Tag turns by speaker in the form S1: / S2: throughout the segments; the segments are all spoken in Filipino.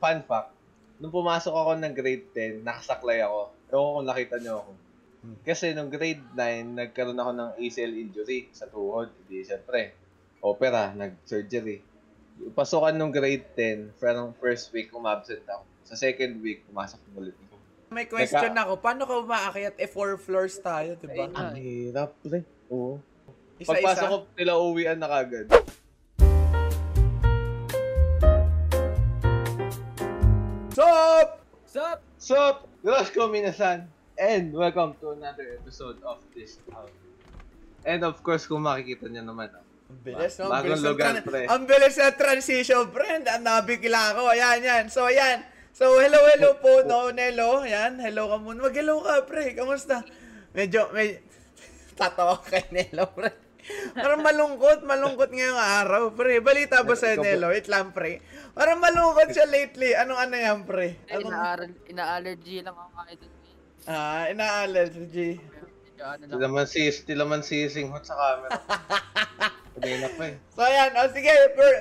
S1: fun fact, nung pumasok ako ng grade 10, nakasaklay ako. Ewan ko kung nakita niyo ako.
S2: Hmm.
S1: Kasi nung grade 9, nagkaroon ako ng ACL injury sa tuhod. Hindi, syempre, opera, nag-surgery. Pasukan nung grade 10, parang first week, umabsent ako. Sa second week, pumasok ulit ako.
S2: May question ako, paano ka umaakyat? Eh, four floors tayo, di ba?
S1: Ang hirap, pre. Oo.
S2: Isa-isa?
S1: Pagpasok ko, nila uwian na kagad.
S2: Sup?
S1: Roscoe Minasan! And welcome to another episode of this town. And of course, kung makikita niyo naman, ah,
S2: Ang bilis, no? Ang
S1: Bagong
S2: bilis,
S1: lugar, pre.
S2: ang bilis na transition, friend. Ang nabigla ako. Ayan, yan. So, ayan. So, hello, hello po, no, Nelo. Ayan, hello ka muna. Mag-hello ka, pre. Kamusta? Medyo, may... Tatawa ka kay Nelo, pre. Parang malungkot, malungkot ngayong araw, pre. Balita ba sa Nelo? Wait lang, pre. Parang malungkot siya lately. Anong ano yan, pre?
S3: Eh,
S2: Anong,
S3: ina- ina-allergy lang ako kahit
S2: ah, ina-allergy.
S3: medyo ano lang.
S1: Sila man si, sila man sising hot sa camera. Eh.
S2: So, ayan. O, sige.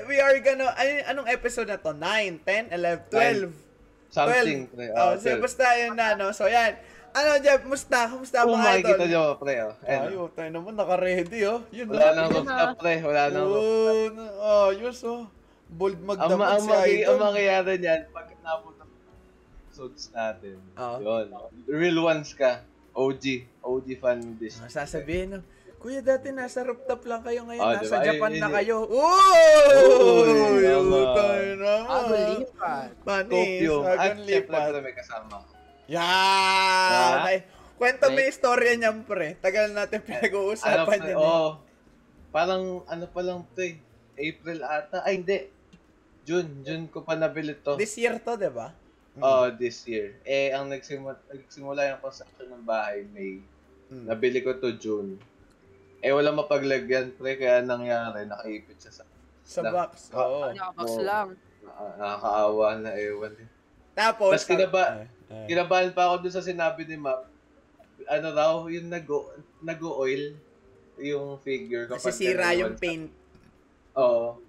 S2: We are gonna... Ay, anong episode na to? 9, 10, 11, 12.
S1: Something.
S2: 12.
S1: Pre.
S2: Oh,
S1: Oh,
S2: so, basta yun na, no? So, yan. Ano, Jeff, musta? Kamusta
S1: Kung
S2: mga idol?
S1: makikita niyo, pre. Oh.
S2: Ay,
S1: oh.
S2: tayo naman, naka-ready, oh. Yun,
S1: Wala
S2: oh.
S1: nang rooftop, pre. Wala nang rooftop.
S2: Oh, na- oh, oh. Bold
S1: Ang,
S2: magdamag
S1: ang,
S2: si
S1: maki, ang
S2: idol.
S1: mangyayari niyan, pag napunta episodes natin,
S2: Oo.
S1: yun. Real ones ka. OG. OG fan this.
S2: Ah, Sasabihin, no? Kuya, dati nasa rooftop lang kayo ngayon.
S1: Oh,
S2: nasa
S1: diba?
S2: Japan
S1: Ayun,
S2: na kayo.
S1: Uy,
S2: Uy! Tayo naman.
S3: Ako lipat.
S2: Panis,
S1: Tokyo. At
S2: agang
S1: syempre,
S2: lipat.
S1: pre, may kasama ko.
S2: Yan!
S1: Ah.
S2: Ay, kwento yung istorya niyan, pre. Tagal natin
S1: Ano,
S2: pinag-uusapan
S1: pre,
S2: yan. eh.
S1: oh, parang ano pa lang to eh. April ata. Ay, hindi. June. June ko pa nabili to.
S2: This year to, di ba?
S1: Oh, this year. Eh, ang nagsimula, nagsimula yung construction ng bahay, May.
S2: Mm.
S1: Nabili ko to June. Eh, wala mapaglagyan, pre, kaya nangyari, nakaipit siya sa...
S2: Sa
S1: lang.
S2: box.
S1: Ah,
S2: Oo.
S3: Ano, box
S1: Oo.
S3: lang.
S1: na- nakakaawa na ewan. eh.
S2: Tapos,
S1: Tapos kinaba-
S2: ay.
S1: Kinabahan pa ako dun sa sinabi ni Map. Ano raw, yung nag- nag-oil yung figure. kapag
S2: Nasisira
S1: ganun.
S2: yung paint.
S1: Oo.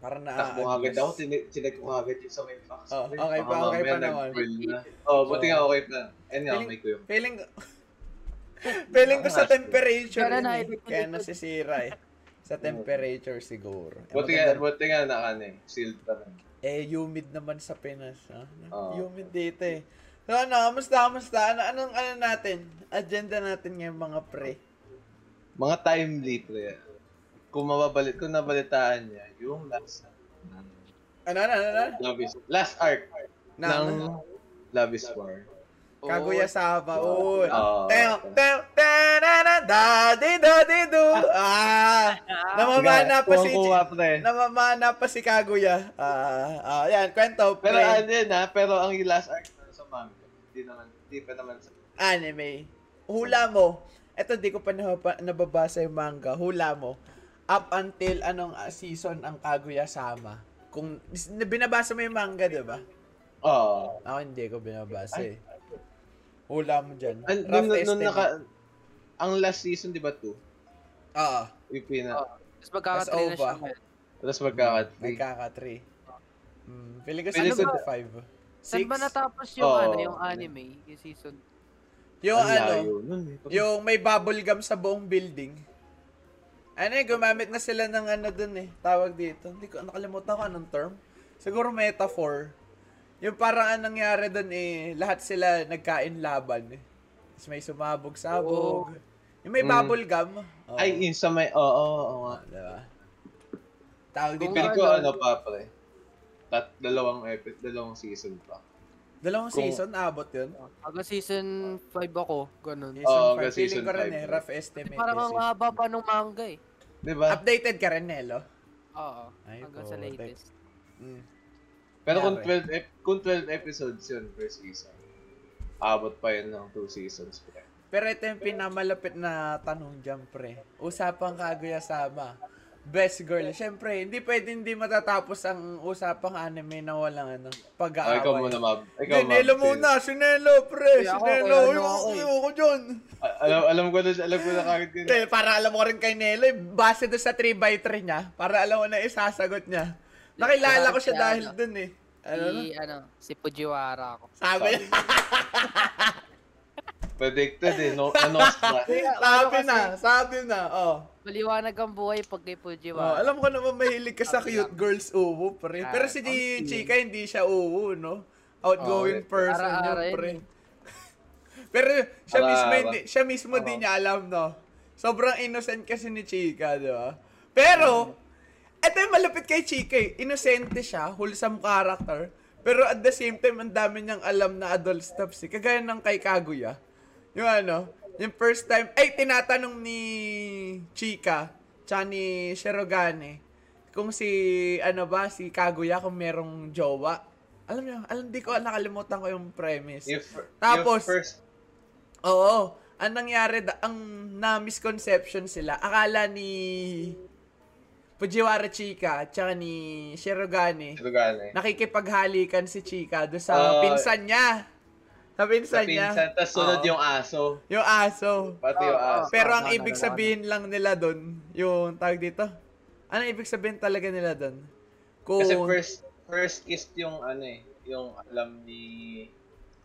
S2: Para na
S1: Takbo agad ako, tin- chinek ko agad yung sa may box.
S2: Oh, okay pa, okay pa naman.
S1: na. Oh, buti nga okay pa. Ayun nga,
S2: Feeling-
S1: may ko yung...
S2: Feeling ko, feeling ko sa temperature
S3: Kaya
S2: yun
S3: na,
S2: eh. Kaya nasisira eh. Sa temperature siguro. Eh,
S1: Buti nga, buti nga na ano eh, sealed pa rin.
S2: Eh, humid naman sa Pinas. Ha?
S1: Oo.
S2: Humid dito eh. So ano, kamusta, kamusta? Ano, anong, ano natin? Agenda natin ngayon mga pre.
S1: Mga timely, pre. Kung mababalit, kung nabalitaan niya, yung last
S2: Ano, ano, ano? ano?
S1: Love is, last arc
S2: Na,
S1: ng Love is War.
S2: Kaguya Sama.
S1: Oo.
S2: Uy.
S1: Oo.
S2: Teo, teo, tenana, dadi, dadi, do. Ah, namamana pa si, namamana pa si Kaguya. Ah, ah, yan, kwento,
S1: Pero
S2: pre.
S1: ano yun ha, pero ang last arc na sa manga, hindi naman, hindi pa naman sa...
S2: anime. Hula mo. Eto, di ko pa nababa- nababasa yung manga. Hula mo. Up until anong ah, season ang Kaguya Sama. Kung binabasa mo yung manga, di ba?
S1: Oo.
S2: Ako hindi ko binabasa eh. Hula mo dyan.
S1: An-
S2: Rough
S1: nung, nung naka, ang last season, di ba, 2?
S2: Oo.
S1: Yung pina,
S3: Oo. Tapos magkakatrain na
S2: That's
S3: siya.
S1: tapos magkaka-3.
S2: Nagkaka 3. Hmm, feeling ko
S1: ko-
S2: 5.
S3: Saan ba natapos yung
S1: Oo.
S3: ano, yung anime, yung season?
S2: Yung
S1: Ang
S2: ano,
S1: nun eh.
S2: yung may bubble gum sa buong building. Ano eh, gumamit na sila ng ano dun eh. Tawag dito. Hindi ko, nakalimutan ko anong term. Siguro metaphor. Yung parang anong nangyari dun eh, lahat sila nagkain laban eh. Tapos may sumabog-sabog. Yung may
S1: Mm.
S2: bubble gum. Oo.
S1: Ay, yun sa may, oo, oo, oo nga.
S2: Diba? Tawag dito.
S1: Feel ko
S3: ano-
S1: ano pa, pre. Tat, dalawang epi, dalawang season pa.
S2: Dalawang
S1: kung-
S2: season, abot yun.
S3: Hanggang season 5 ako, ganun.
S2: Season
S1: Oo,
S2: 5.
S1: hanggang
S2: Feeling
S1: season
S2: ko rin
S1: five.
S2: eh, rough estimate.
S3: parang
S2: eh,
S3: ang haba pa nung manga eh.
S1: Di ba?
S2: Updated ka rin, Nelo?
S3: Oo,
S2: Ay,
S3: hanggang sa latest.
S2: Mm.
S1: Pero kung
S2: Yari.
S1: 12, ep- kung 12 episodes yun per season, abot pa yun ng 2 seasons, pre.
S2: Pero ito yung pinamalapit na tanong dyan, pre. Usapang Kaguya Sama. Best girl. Siyempre, hindi pwede hindi matatapos ang usapang anime na walang ano,
S1: Oh,
S2: pag-aaway.
S1: ikaw muna, Mab. Ikaw,
S2: Hindi,
S1: Mab.
S2: Muna. Si Nelo, pre.
S3: Kaya
S2: Si
S3: ako,
S2: Nelo.
S3: kaya
S2: Ayoko,
S3: ako eh.
S2: ayoko dyan.
S1: Alam, alam ko na, alam ko na kagad yun.
S2: Para alam ko rin kay Nelo, eh, base doon sa 3x3 niya, para alam ko na isasagot niya. Nakilala ko siya dahil dun eh. Ano na?
S3: Si, ano, si Fujiwara ako.
S2: Sabi niya.
S1: Predicted eh. No, ano
S2: sabi na. Sabi na. Oh.
S3: Maliwanag ang buhay pag kay
S2: Oh,
S3: Fujiwara.
S2: alam ko naman mahilig ka sa cute girls uwu, pre. Pero si
S3: Ah,
S2: Chika hindi siya uwu, no? Outgoing
S1: Oh,
S2: person yun, pre. Pero siya mismo hindi, siya mismo di niya alam, no? Sobrang innocent kasi ni Chika, di ba? Pero, eto yung malapit kay Chika eh. Inosente siya, wholesome character. Pero at the same time, ang dami niyang alam na adult stuff eh. Kagaya ng kay Kaguya. Yung ano, yung first time, ay, tinatanong ni Chika, tsaka ni Shirogane, kung si, ano ba, si Kaguya, kung merong jowa. Alam niyo, alam, di ko, nakalimutan ko yung premise.
S1: If,
S2: Tapos-
S1: yung first,
S2: Oo. Ang nangyari, da- ang na-misconception sila, akala ni Fujiwara Chika, tsaka ni Shirogane,
S1: Lugane.
S2: nakikipaghalikan si Chika doon sa
S1: Ah,
S2: pinsan niya. Sa
S1: Sa
S2: pinsan niya.
S1: pinsan, tapos sunod yung aso.
S2: Yung aso.
S1: Pati yung aso.
S2: Pero ang ibig sabihin lang nila doon, yung tawag dito, ano ibig sabihin talaga nila doon? Kung,
S1: Kasi first, first kiss yung ano eh, yung alam ni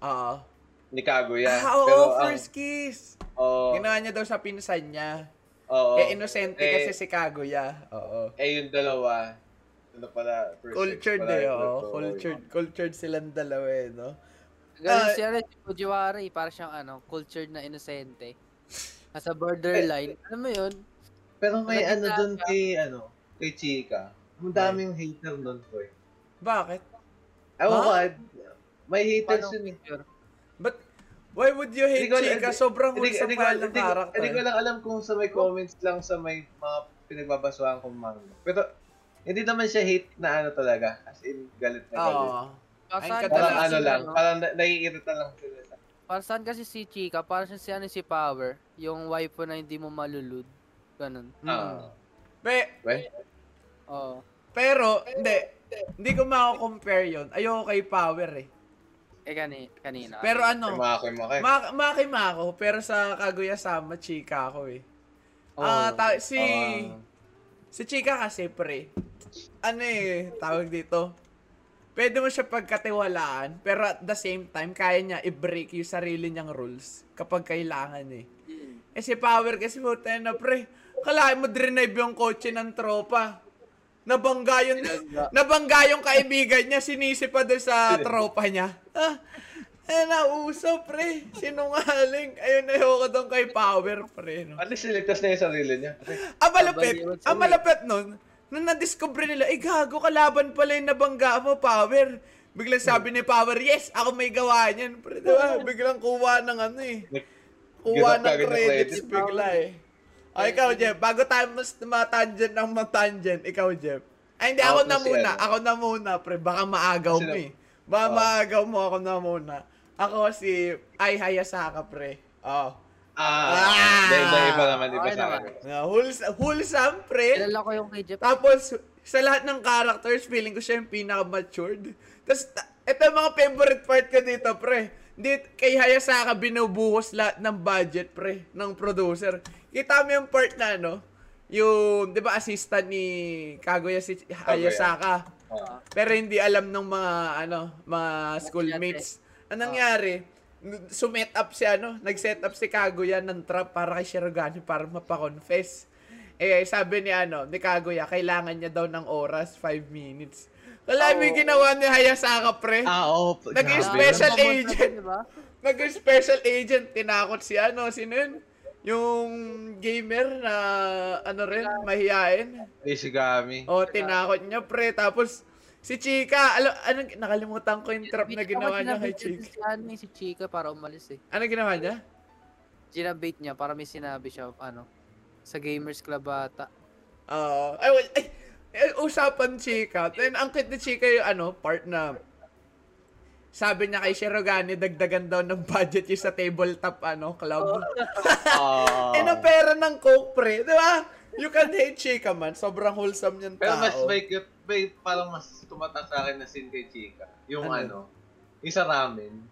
S2: Oo.
S1: ni Kaguya.
S2: Ah, oo,
S1: Pero
S2: first kiss.
S1: Oo.
S2: Ginawa niya daw sa pinsan niya.
S1: Oo.
S2: eh, inosente
S1: Eh,
S2: kasi si Kaguya. Oo.
S1: Eh, yung dalawa, ano pala, first
S2: Cultured eh, oo. Cultured, cultured silang dalawa eh, no?
S3: Ganun
S2: Ah,
S3: siya rin, si Fujiwara eh. Para siyang ano, cultured na inosente. Nasa borderline. Alam mo yun?
S1: Pero may
S3: Naging
S1: ano dun kay, ano, kay Chika. Ang daming hater nun, boy.
S2: Bakit?
S1: Ewan ko, ah, may haters
S3: Paano
S1: yun eh.
S2: But, why would you hate
S1: ko-
S2: Chika? Sobrang
S1: Hindi
S2: wholesome
S1: hindi ko,
S2: mahal ng
S1: hindi ko,
S2: character.
S1: hindi ko lang alam kung sa may comments lang sa may mga pinagbabasuhan kong manga. Pero, hindi naman siya hate na ano talaga. As in, galit na galit.
S2: Oo.
S3: Para
S2: Ay,
S3: saan
S1: Parang
S3: kasi
S1: ano lang,
S3: ano,
S1: parang na- naiirita lang sila
S3: Para saan kasi si Chika? Para siya si ano si Power. Yung waifu na hindi mo malulud. Ganun.
S1: Ah.
S2: Pe,
S1: we?
S3: Oo.
S2: pero, hindi. Hindi ko mako-compare yun. Ayoko kay Power eh.
S3: Eh, kani, kanina.
S2: Pero ano,
S1: Maki, maki.
S2: ma- makima ako, pero sa Kaguya-sama, Chika ako eh.
S3: Oo.
S2: Ah, ta- si...
S1: Ah.
S2: Si Chika kasi, pre, ano eh, tawag dito, pwede mo siya pagkatiwalaan, pero at the same time, kaya niya i-break yung sarili niyang rules kapag kailangan eh. Eh si Power kasi puta na, pre, kalahin mo drive yung kotse ng tropa. Nabangga yung, nabangga yung kaibigan niya, sinisi pa doon sa tropa niya. Ah, eh, nauso, pre. Sinungaling. Ayun, ayoko doon kay Power, pre. No?
S1: At least niligtas na yung sarili niya.
S2: Ang malapit,
S3: Kabaliwan sa
S2: ang malapit nun, nung na-discover nila, eh gago, kalaban pala yung nabangga mo, Power. Biglang sabi ni Power, yes, ako may gawa niyan. Pero diba, biglang kuha ng ano eh. Kuha ng credits
S1: credit.
S2: bigla eh. Ay, ikaw, Jeff, bago tayo mas matangent ng matangent, ikaw, Jeff. Ay, hindi, ako
S1: Ako
S2: na muna.
S1: ano.
S2: Ako na muna, pre. Baka maagaw mo eh. Baka
S1: Oh.
S2: maagaw mo, ako na muna. Ako si Ay Hayasaka, pre. Oh.
S1: Ah,
S2: Ah!
S1: Hindi, hindi, iba naman, iba
S3: Okay
S1: sa
S3: naman.
S1: akin.
S2: Uh, wholes- wholesome, pre.
S3: Kilala ko yung kay Jeff.
S2: Tapos, sa lahat ng characters, feeling ko siya yung pinaka-matured. Tapos, ta- ito yung mga favorite part ko dito, pre. Di, kay Hayasaka binubuhos lahat ng budget, pre, ng producer. Kita mo yung part na, ano, yung, di ba, assistant ni Kaguya si Hayasaka.
S1: Ah.
S2: Pero hindi alam ng mga, ano, mga schoolmates. Ang nangyari, sumet up si, ano, nag-set up si Kaguya ng trap para kay Shirogane para mapakonfess. Eh, sabi ni, ano, ni Kaguya, kailangan niya daw ng oras, 5 minutes. Wala, may ginawa ni Hayasaka, pre.
S1: Ah, oo.
S2: Naging special
S3: Pamunta
S2: agent.
S3: Diba?
S2: Nag-special agent, tinakot si, ano, sino yun? Yung gamer na, ano rin, mahihain.
S1: Ishigami.
S2: O, tinakot niya, pre. Tapos, si Chika, ano, ano, nakalimutan ko yung trap na ginawa niya kay Chika.
S3: Si, ano, eh, si Chika para umalis eh.
S2: Ano ginawa niya?
S3: Ginabait niya para may sinabi siya, ano, sa Gamers Club ata.
S2: Oo. ay, wal- ay, ay, usapan Chika. Then, ang cute ni Chika yung, ano, part na, sabi niya kay Shirogane, dagdagan daw ng budget yung sa tabletop, ano, club.
S1: Ah.
S2: Eh, na pera ng Coke, pre. Di ba? You can hate Chika, man. Sobrang wholesome yung
S1: Pero
S2: tao.
S1: mas may, cute- may parang mas tumatak sa akin na scene kay Chika. Yung
S2: Ano?
S1: ano, yung sa ramen.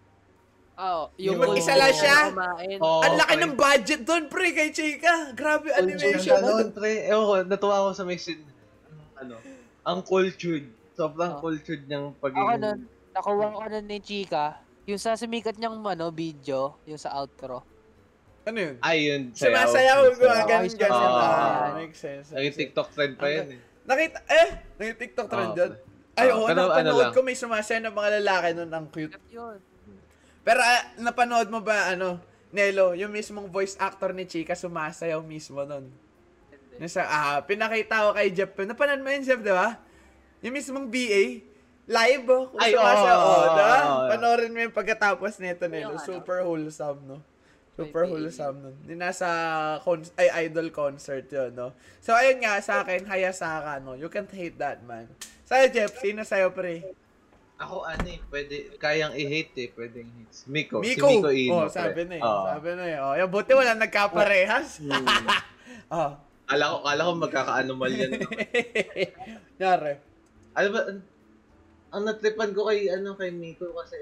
S3: Oo,
S2: Yung mag-isa lang siya?
S1: Oo,
S2: Ang laki
S1: pre.
S2: ng budget doon, pre, kay Chika. Grabe
S1: Ang
S2: animation.
S1: ganda nun, pre. Ewan ko, natuwa ako sa may scene. Ano, ang cultured. sobrang
S3: Oh.
S1: cultured niyang
S3: Ako
S1: pagiging...
S3: nun, nakuha ko nun ni Chika, yung sa sumikat niyang ano, video, yung sa outro.
S2: Ano yun?
S1: Ay, yun, sayaw.
S2: Sumasayaw,
S3: sumasayaw.
S2: Ah,
S3: Oo.
S2: makes sense.
S1: Ay, TikTok trend pa yan eh.
S2: Nakita, eh, nag TikTok trend yun.
S1: pre.
S2: Ay,
S1: Oo,
S2: oo,
S1: pero ano
S2: napanood
S1: lang.
S2: ko may sumasayaw ng mga lalaki nun, ang cute. Pero ah, napanood mo ba, ano, Nelo, yung mismong voice actor ni Chika sumasayaw mismo nun.
S3: Hindi.
S2: Yung sa, ah, pinakita ko kay Jeff, napanood mo yun, Jeff, di ba? Yung mismong BA, live, oh, kung
S1: Ay,
S2: sumasayaw,
S1: oo,
S2: oh,
S1: oo,
S2: diba?
S1: oo.
S2: Panoorin mo yung pagkatapos nito, Nelo.
S3: Ano?
S2: Super wholesome, no? Super wholesome nun. Yung nasa con- ay, idol concert yun, no? So, ayun nga, sa akin, Hayasaka, no? You can't hate that, man. Sa'yo, Jeff, sino sa'yo, pre?
S1: Ako ano eh, pwede, kayang i-hate eh, pwedeng hate. Miko,
S2: Miko!
S1: si Miko Ino.
S2: oh, sabi na eh.
S1: Oo.
S2: Sabi na eh. Oh, yung buti wala nagkaparehas. oh.
S1: Kala ko, kala ko magkaka-anomal yan.
S2: Nyari.
S1: Ano ba, ang, ang natripan ko kay, ano, kay Miko kasi,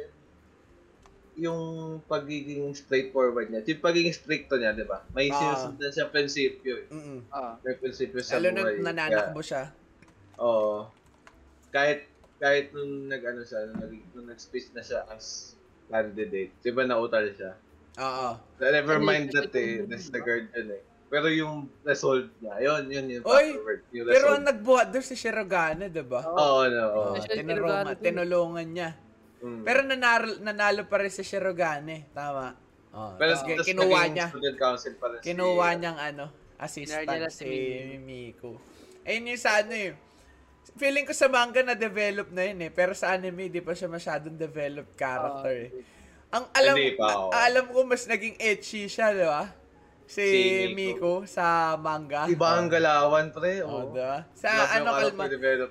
S1: yung pagiging straightforward niya. Yung pagiging stricto niya, di ba? May
S2: Ah.
S1: sinusundan siya prinsipyo eh.
S2: Mm-mm.
S3: Ah.
S1: May prinsipyo sa
S2: Lalo na
S1: buhay.
S2: nananakbo siya.
S1: Oo. kahit, kahit nung nag-ano siya, nung, nag, nung nag-speech na siya as candidate, di ba nautal siya?
S2: Oo.
S1: Never
S3: Ano
S1: mind
S3: yun?
S1: that eh, disregard yun eh. Pero yung result niya, yun, yun yung
S2: Oy,
S1: word. Yung
S2: Pero ang nagbuhat doon si Shirogane, di ba?
S1: Oo, no, oo.
S2: Oh, tinulungan,
S3: Shirogane din.
S2: tinulungan niya.
S1: Mm.
S2: Pero nanalo, nanalo pa rin si Shirogane. Tama. Oh,
S1: Pero
S2: tapos
S1: tapos
S2: kinuha niya.
S1: rin si-
S2: Kinuha niyang ano, assistant
S3: na si
S2: si Miko. Ayun yung sa ano eh. Feeling ko sa manga na-develop na yun eh. Pero sa anime, di pa siya masyadong developed character eh. Ang alam,
S1: pa, oo.
S2: a- alam ko mas naging etchy siya, di ba? Si,
S1: Si
S2: Miko. sa manga.
S1: Iba ang galawan, pre.
S2: Oh,
S1: Oh,
S2: di ba? Sa
S1: Love
S2: ano,
S1: yung
S2: kalma,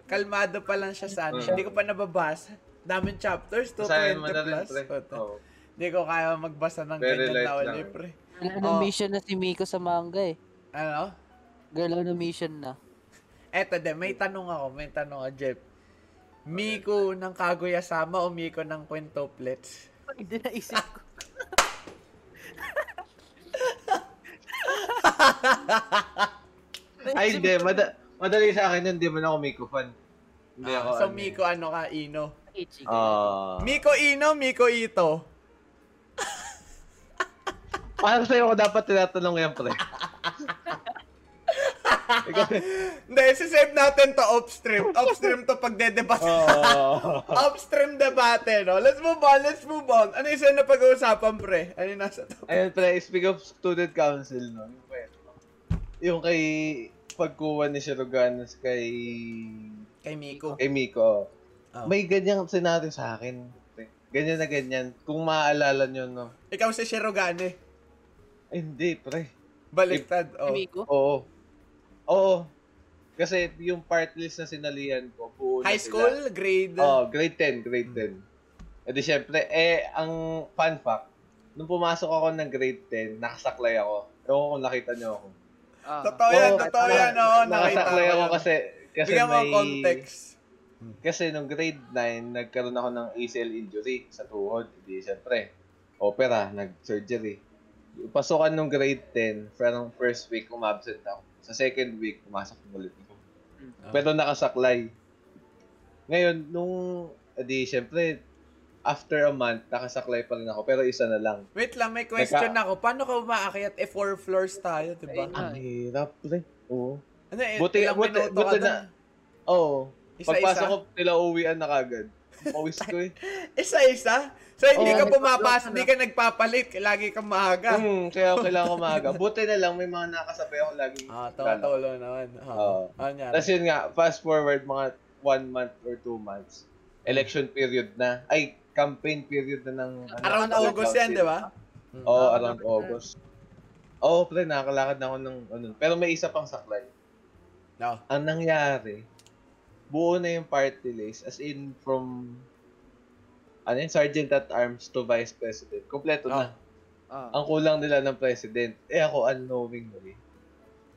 S2: kalmado pa lang siya sa ano.
S1: Mm.
S2: Hindi ko pa nababasa. Daming chapters, 220
S1: mo na rin,
S2: plus.
S1: pre.
S2: Puta.
S1: Oo.
S2: Hindi ko kaya magbasa ng
S1: Very
S2: ganyan na
S1: lang.
S2: pre.
S3: Wala
S2: Oh.
S3: na mission na si Miko sa manga eh.
S2: Ano?
S3: Girl on mission na.
S2: Eto de, may tanong ako, may tanong ako, Jeff. Miko ng Kaguya-sama o Miko ng Quintuplets?
S3: Hindi na isip ko.
S1: Ay, hindi. Mada- madali sa akin yun. Hindi man ako Miko fan. Hindi ako.
S2: Ah, so
S1: ano.
S2: Miko ano ka, Ino?
S3: Ichigo.
S1: Ah.
S2: Miko Ino, Miko Ito.
S1: Parang sa'yo ko dapat tinatanong yan, pre.
S2: Hindi, sisave natin to off-stream. Off-stream to pagdedebate.
S1: Oo.
S2: Off-stream debate, no? Let's move on, let's move on. Ano yung na pag-uusapan, pre? Ano yung nasa to?
S1: Ayun, pre, speak of student council, no? Yung, pre, yung kay pagkuha ni Shiroganos kay
S2: Kay Miko.
S1: kay Miko.
S2: Oh.
S1: May ganyan scenario sa akin. Ganyan na ganyan. Kung maaalala nyo, no?
S2: Ikaw si Shirogane.
S1: Ay, hindi, pre.
S2: Baliktad, oh.
S3: Miko?
S1: Oo. Oo. Kasi yung part list na sinalihan ko, buo na
S2: High
S1: sila.
S2: school, grade.
S1: Oh, grade 10, grade 10. E di syempre, eh, ang fun fact, nung pumasok ako ng grade 10, nakasaklay ako. Ewan ko kung nakita niyo ako.
S3: Ah.
S2: Totoo yan,
S1: Oo,
S2: totoo
S1: na-
S2: yan, oo. Nakita
S1: Nakasaklay
S2: ko
S1: ako
S2: yan.
S1: kasi, kasi
S2: Bigyan mo
S1: may...
S2: ang context.
S1: Kasi nung grade 9, nagkaroon ako ng ACL injury sa tuhod. Hindi, syempre, opera, nag-surgery. Pasukan nung grade 10, parang first week, umabsent ako. Sa second week, pumasok ulit ako.
S2: Ah.
S1: Pero nakasaklay. Ngayon, nung, edi, syempre, after a month, nakasaklay pa rin ako. Pero isa na lang.
S2: Wait lang, may question ako. Paano ka umaakyat? Eh, four floors tayo, di ba?
S1: Ang hirap, pre. Oo.
S2: Ano, eh,
S1: Buti- buti- buti
S2: ka
S1: na- Oo.
S2: Isa-isa?
S1: Pagpasok ko, nila uwian na kagad. Pawis ko eh.
S2: Isa-isa? So, hindi
S1: Oo.
S2: ka pumapas, hindi ka nagpapalit, lagi kang maaga.
S1: Hmm, kaya kailangan ko maaga. Buti na lang, may mga nakasabay ako lagi.
S2: Ah, tumutulong naman.
S1: Oo.
S2: Ah, ano?
S1: Tapos yun nga, fast forward mga one month or two months. Election period na. Ay, campaign period na ng... ano,
S2: Around August yan, di ba?
S1: Oo,
S3: Ah,
S1: around
S3: August.
S1: August. Oo, oh, pre, nakakalakad na ako ng ano. Pero may isa pang saklay.
S2: No.
S1: Ang nangyari, buo na yung party list as in from ano yun, Sergeant at Arms to Vice President. Kompleto na.
S3: Ah.
S1: Ang kulang nila ng President. Eh ako, unknowingly.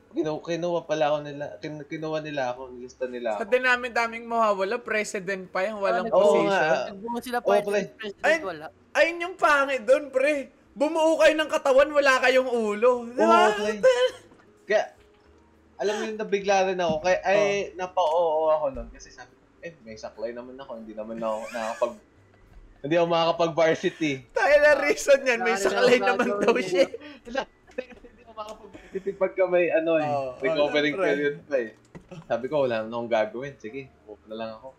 S1: Kinu kinuha pala ako nila, kin kinuha nila ako, nilista nila
S2: Sa
S1: ako.
S2: dinami-daming mawawala, president pa yung walang
S3: Ah,
S1: Oo
S2: position.
S1: nga.
S3: Nagbuo sila
S1: Oo,
S3: party
S1: pre.
S3: president
S2: Ay,
S3: wala.
S2: Ayun yung pangit doon, pre. Bumuo kayo ng katawan, wala kayong ulo. Di ba?
S1: Oo, pre. Kaya, alam mo yung nabigla rin ako. Kaya, ay, napa-oo ako nun. Kasi sabi ko, Eh, may saklay naman ako. Hindi naman ako nakakapag... hindi ako makakapag varsity.
S2: Tayo na reason yan. May saklay
S3: na
S2: naman daw siya.
S1: hindi ako makakapag varsity pagka may ano eh.
S2: Oo,
S1: recovering
S2: syempre.
S1: period pa eh. Sabi ko, wala naman akong gagawin. Sige, upo na lang ako.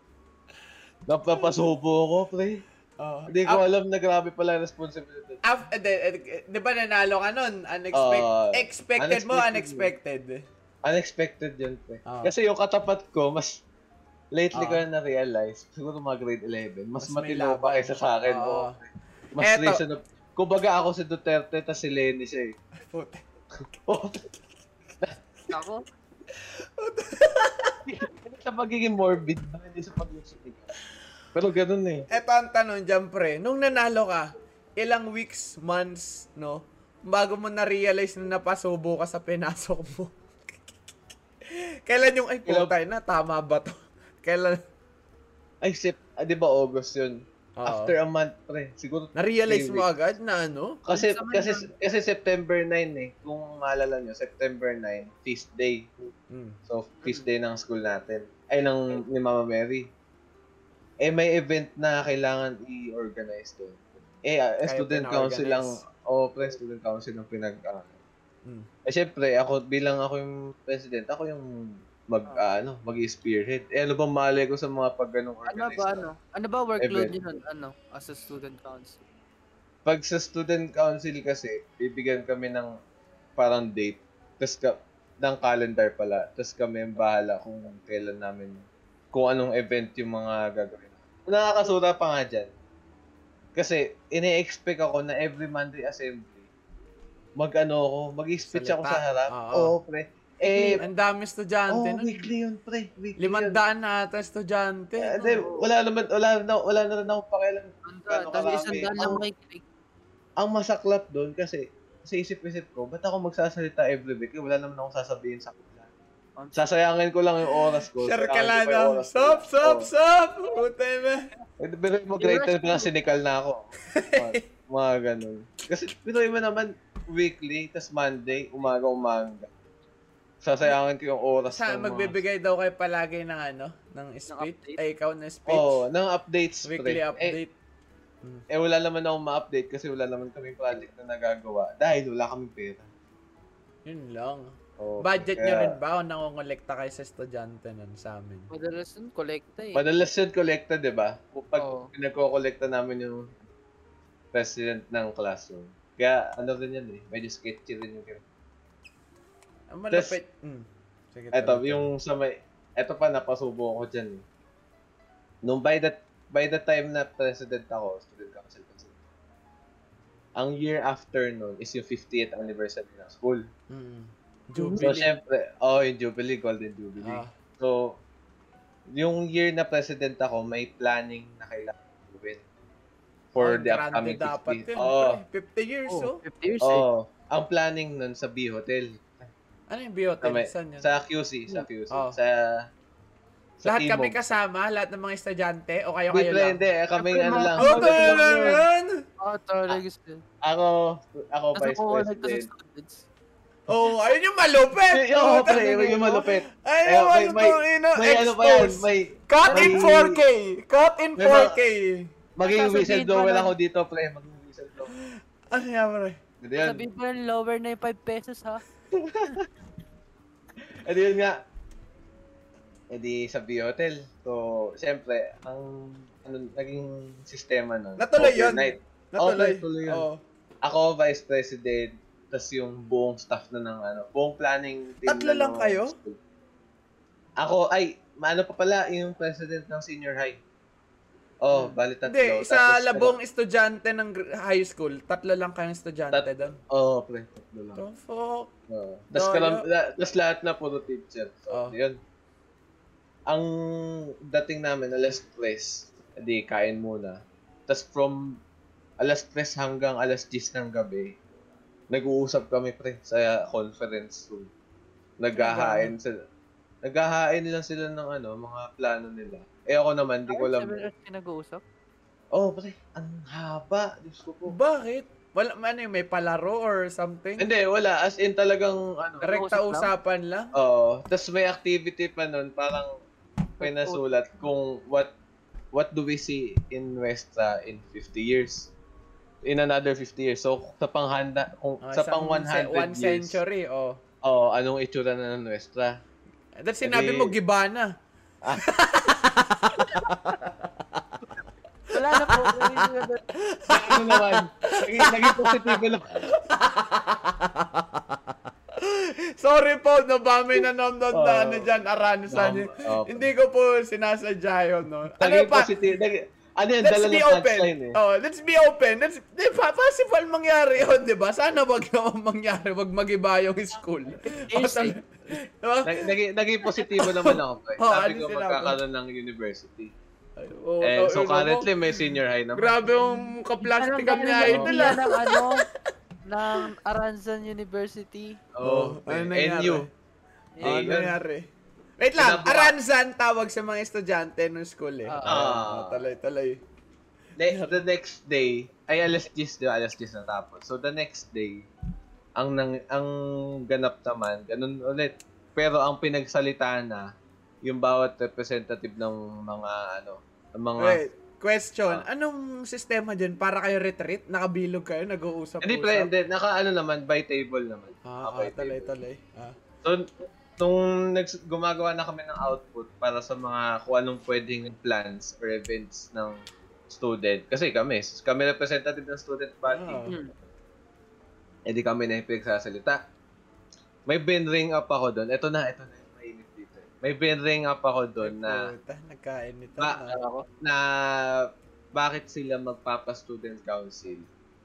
S1: Napapasubo ako, pre.
S2: Oh.
S1: Hindi ko alam na grabe pala ang responsibility.
S2: Af, di, eh, di ba nanalo ka nun? Unexpected.
S1: Oo.
S2: expected mo,
S1: unexpected.
S2: unexpected.
S1: Unexpected yun, pre.
S2: Oo.
S1: Kasi yung katapat ko, mas lately
S2: Oo.
S1: ko na na-realize, siguro mga grade 11, mas,
S2: Mas
S1: matino pa kaysa sa akin.
S2: Oo.
S1: Mas
S2: Eto.
S1: reasonable. Kumbaga ako si Duterte, tas si Lenny siya eh.
S2: Puti.
S1: Oh,
S3: Ako,
S1: hindi sa pagiging morbid, hindi sa pag-usapin. Pero ganun eh.
S2: Eto ang tanong dyan, pre. Nung nanalo ka, ilang weeks, months, no? Bago mo na-realize na napasubo ka sa pinasok mo. Kailan yung, ay, putay na, tama ba to? Kailan?
S1: Ay, sip, ah, di ba August yun?
S2: Oo.
S1: After a month, pre. Siguro
S2: Na-realize mo agad na ano?
S1: Kasi, kasi,
S3: Manila.
S1: kasi September 9 eh. Kung maalala nyo, September 9, feast day.
S2: Hmm.
S1: So, feast day ng school natin. Ay, ng ni Mama Mary. Eh, may event na kailangan i-organize doon. Eh,
S2: Kayo
S1: student council lang, o pre, student council ang pinag, ah.
S2: Hmm.
S1: Eh, syempre, ako, bilang ako yung president, ako yung mag, ah, ano, mag-spearhead. Eh, ano ba mali ko sa mga pag ganong
S3: ano ba, ano? Ano ba workload yun, nun, ano, as a student council?
S1: Pag sa student council kasi, bibigyan kami ng parang date, tapos ka, ng calendar pala, tapos kami ang bahala kung kailan namin, kung anong event yung mga gagawin. Nakakasura pa nga dyan. Kasi, ine-expect ako na every Monday assembly, mag-ano ako, mag-speech ako sa harap.
S2: Oo.
S1: Oo, pre. Eh,
S2: Ang dami estudyante
S1: oh,
S2: nun.
S1: weekly yun, pre. Weekly
S2: Limandaan na ata estudyante.
S1: yun. Eh,
S2: no?
S1: wala naman, wala na, wala na rin ako pakialam. Gano'ng
S3: tapos isang daan lang
S1: Ang-
S3: makikinig.
S1: ang masaklap doon kasi sa isip-isip ko, ba't ako magsasalita every week? Eh, Wala naman akong sasabihin sa kanila. Sasayangin ko lang yung oras ko.
S2: Share ka lang no?
S1: ko.
S2: Stop, stop, stop! Puta na.
S1: Eh, Pero 10 na sinikal na ako. mga, mga ganun. Kasi pinuwi mo naman weekly, tas Monday, umaga-umaga. Sasayangin ko yung oras
S2: Sa
S1: ng mga-
S2: magbibigay daw kayo palagi ng ano, ng speech.
S3: update?
S2: Ay, ikaw ng speech.
S1: Oo, ng updates.
S2: Weekly
S1: pre. Eh,
S2: update.
S1: Eh, wala naman akong ma-update kasi wala naman kami project na nagagawa dahil wala kaming pera.
S2: Yun lang.
S1: Oo,
S2: Budget
S1: kaya-
S2: nyo rin ba o nangongolekta kayo sa estudyante nun sa amin?
S3: Madalas nun, kolekta eh.
S1: Madalas yun collected, di ba? Pag
S3: Oo.
S1: pinagko-collecta namin yung president ng classroom. Kaya ano rin yan eh, medyo sketchy rin yung
S2: Ang malapit. Mm. Sige,
S1: Eto, yung sa may, eto pa napasubo ako dyan eh. Nung by that, by the time na president ako, student council kasi, ang year after nun is yung 50th anniversary ng school.
S2: Mm.
S1: So,
S2: Jubilee.
S1: syempre, oh, yung Jubilee, Golden Jubilee.
S2: Ah.
S1: So, yung year na president ako, may planning na kailangan gawin for
S2: Oh,
S1: the upcoming
S2: dapat
S1: 50.
S2: yun,
S1: Oo.
S2: pre. 50 years, oh.
S3: Oh, 50 years eh.
S1: Oh, ang planning nun sa B Hotel.
S2: Ano yung
S1: Sa,
S2: biotel?
S1: may,
S2: Saan yun?
S1: sa QC, sa QC.
S2: Oh.
S1: Sa sa
S2: lahat kami kasama, lahat ng mga estudyante, o kayo kayo lang?
S1: hindi. Kami
S3: Siyempre,
S1: ano lang.
S2: Oh, kayo lang yan!
S3: Oh, talaga sila.
S1: Ako, ako vice president.
S2: Oh, ayun yung malupit!
S1: Yo,
S2: Oh,
S1: pre, yun yung malupit.
S2: Ayun
S1: Eh,
S2: yung malupit, ina,
S1: May ano
S2: expose.
S1: may
S2: Cut in
S1: may-
S2: 4K! Cut in
S1: May mga-
S2: 4K!
S1: Maging whistleblower ako dito, pre. Maging whistleblower.
S2: Ano yan, pre?
S3: Sabihin pa rin, lower na yung 5 pesos ha.
S1: Hindi yun nga. Eh di sa B Hotel. So, siyempre, ang ano, naging sistema nun.
S2: Natuloy yun.
S1: overnight.
S2: Natuloy.
S1: Okay, tuloy yun.
S2: Oo.
S1: Ako, vice president, tas yung buong staff na ng ano, buong planning team
S2: Tatlo lang
S1: ng
S2: kayo?
S1: school. Ako, ay, ano pa pala, yung president ng senior high. Oh, bali tatlo.
S2: Hindi,
S1: Tapos,
S2: sa
S1: ano,
S2: labong estudyante ng high school, tatlo lang kayong estudyante
S1: Tat-
S2: doon.
S1: Oh, pre, tatlo lang.
S2: The fuck?
S1: Oh. Tapos,
S2: Doyo.
S1: karam, la, tas lahat na puro teacher. So,
S2: Oh.
S1: yun. Ang dating namin, alas 3, edi kain muna. Tapos from alas 3 hanggang alas 10 ng gabi, nag-uusap kami pre sa conference room. Naghahain sila. Naghahain lang sila ng ano, mga plano nila. Eh ako naman, di ko alam.
S3: Sabi na pinag-uusap.
S1: Oh, pre, ang haba. Diyos ko po.
S2: Bakit? Wala, ano yung may palaro or something?
S1: Hindi, wala. As in talagang ano.
S2: Rekta
S3: Usap lang?
S2: usapan lang?
S1: Oo. Tapos may activity pa nun, parang pinasulat kung what what do we see in Nuestra in 50 years. In another 50 years. So, sa panghanda, kung,
S2: Oh,
S1: sa pang 100
S2: ce- one
S1: years,
S2: century, oh.
S1: oh, anong itsura na ng Nuestra?
S2: Dahil sinabi
S1: Edi-
S2: mo, Gibana.
S3: Wala na po.
S1: ano naman, naging, naging positibo lang.
S2: Sorry po, no ba may nanonood na
S1: Oh.
S2: ano dyan, Aransan.
S1: No, oh.
S2: Hindi ko po sinasadya yun, no? Ano
S1: Naging
S2: pa?
S1: positive. Naging, ano yan,
S2: Let's
S1: dala
S2: be
S1: ng
S2: open.
S1: punchline eh.
S2: Oh, let's be open. Let's, di ba, possible mangyari yun, di ba? Sana wag naman mangyari, wag magiba yung school.
S3: Interesting.
S2: Diba?
S1: Nag, naging, naging positibo naman ako. Pre.
S2: Oh,
S1: Sabi
S2: ano
S1: ko magkakaroon ng university.
S2: Oh,
S1: And
S2: oh,
S1: so
S2: mo,
S1: currently may senior high naman.
S2: Grabe yung kaplastic
S3: Anong
S2: niya idol
S3: nila
S2: ah.
S3: ng ano, ng Aranzan University.
S1: Oh,
S2: ano
S1: ano
S2: nangyari?
S1: NU.
S2: Oh,
S1: Eh,
S2: ano nangyari? Wait lang,
S1: Pinabuka-
S2: Aranzan tawag sa mga estudyante ng school eh.
S3: Ah.
S2: Ah, talay-talay.
S1: Ne- the next day, ay alas 10, di ba? Alas 10 natapos. So the next day, ang nang ang ganap naman, ganun ulit. Pero ang pinagsalita na yung bawat representative ng mga ano, ng mga
S2: Wait, question.
S1: Ah.
S2: Anong sistema dyan? Para kayo retreat? Nakabilog kayo? Nag-uusap-usap?
S1: Hindi pre, hindi naka ano naman by table naman.
S2: Ah, ah,
S1: by table.
S2: talay-talay. Ah.
S1: So nung nags- gumagawa na kami ng output para sa mga kung anong pwedeng plans or events ng student kasi kami kami representative ng student body.
S3: Hmm.
S1: Eh di kami na yung pinagsasalita. May ring up ako doon. Ito na, ito na yung mainit dito. May ring up ako doon na
S2: Puta, nagkain nito.
S1: Ba-
S2: na.
S3: Ako.
S1: na bakit sila magpapa-student council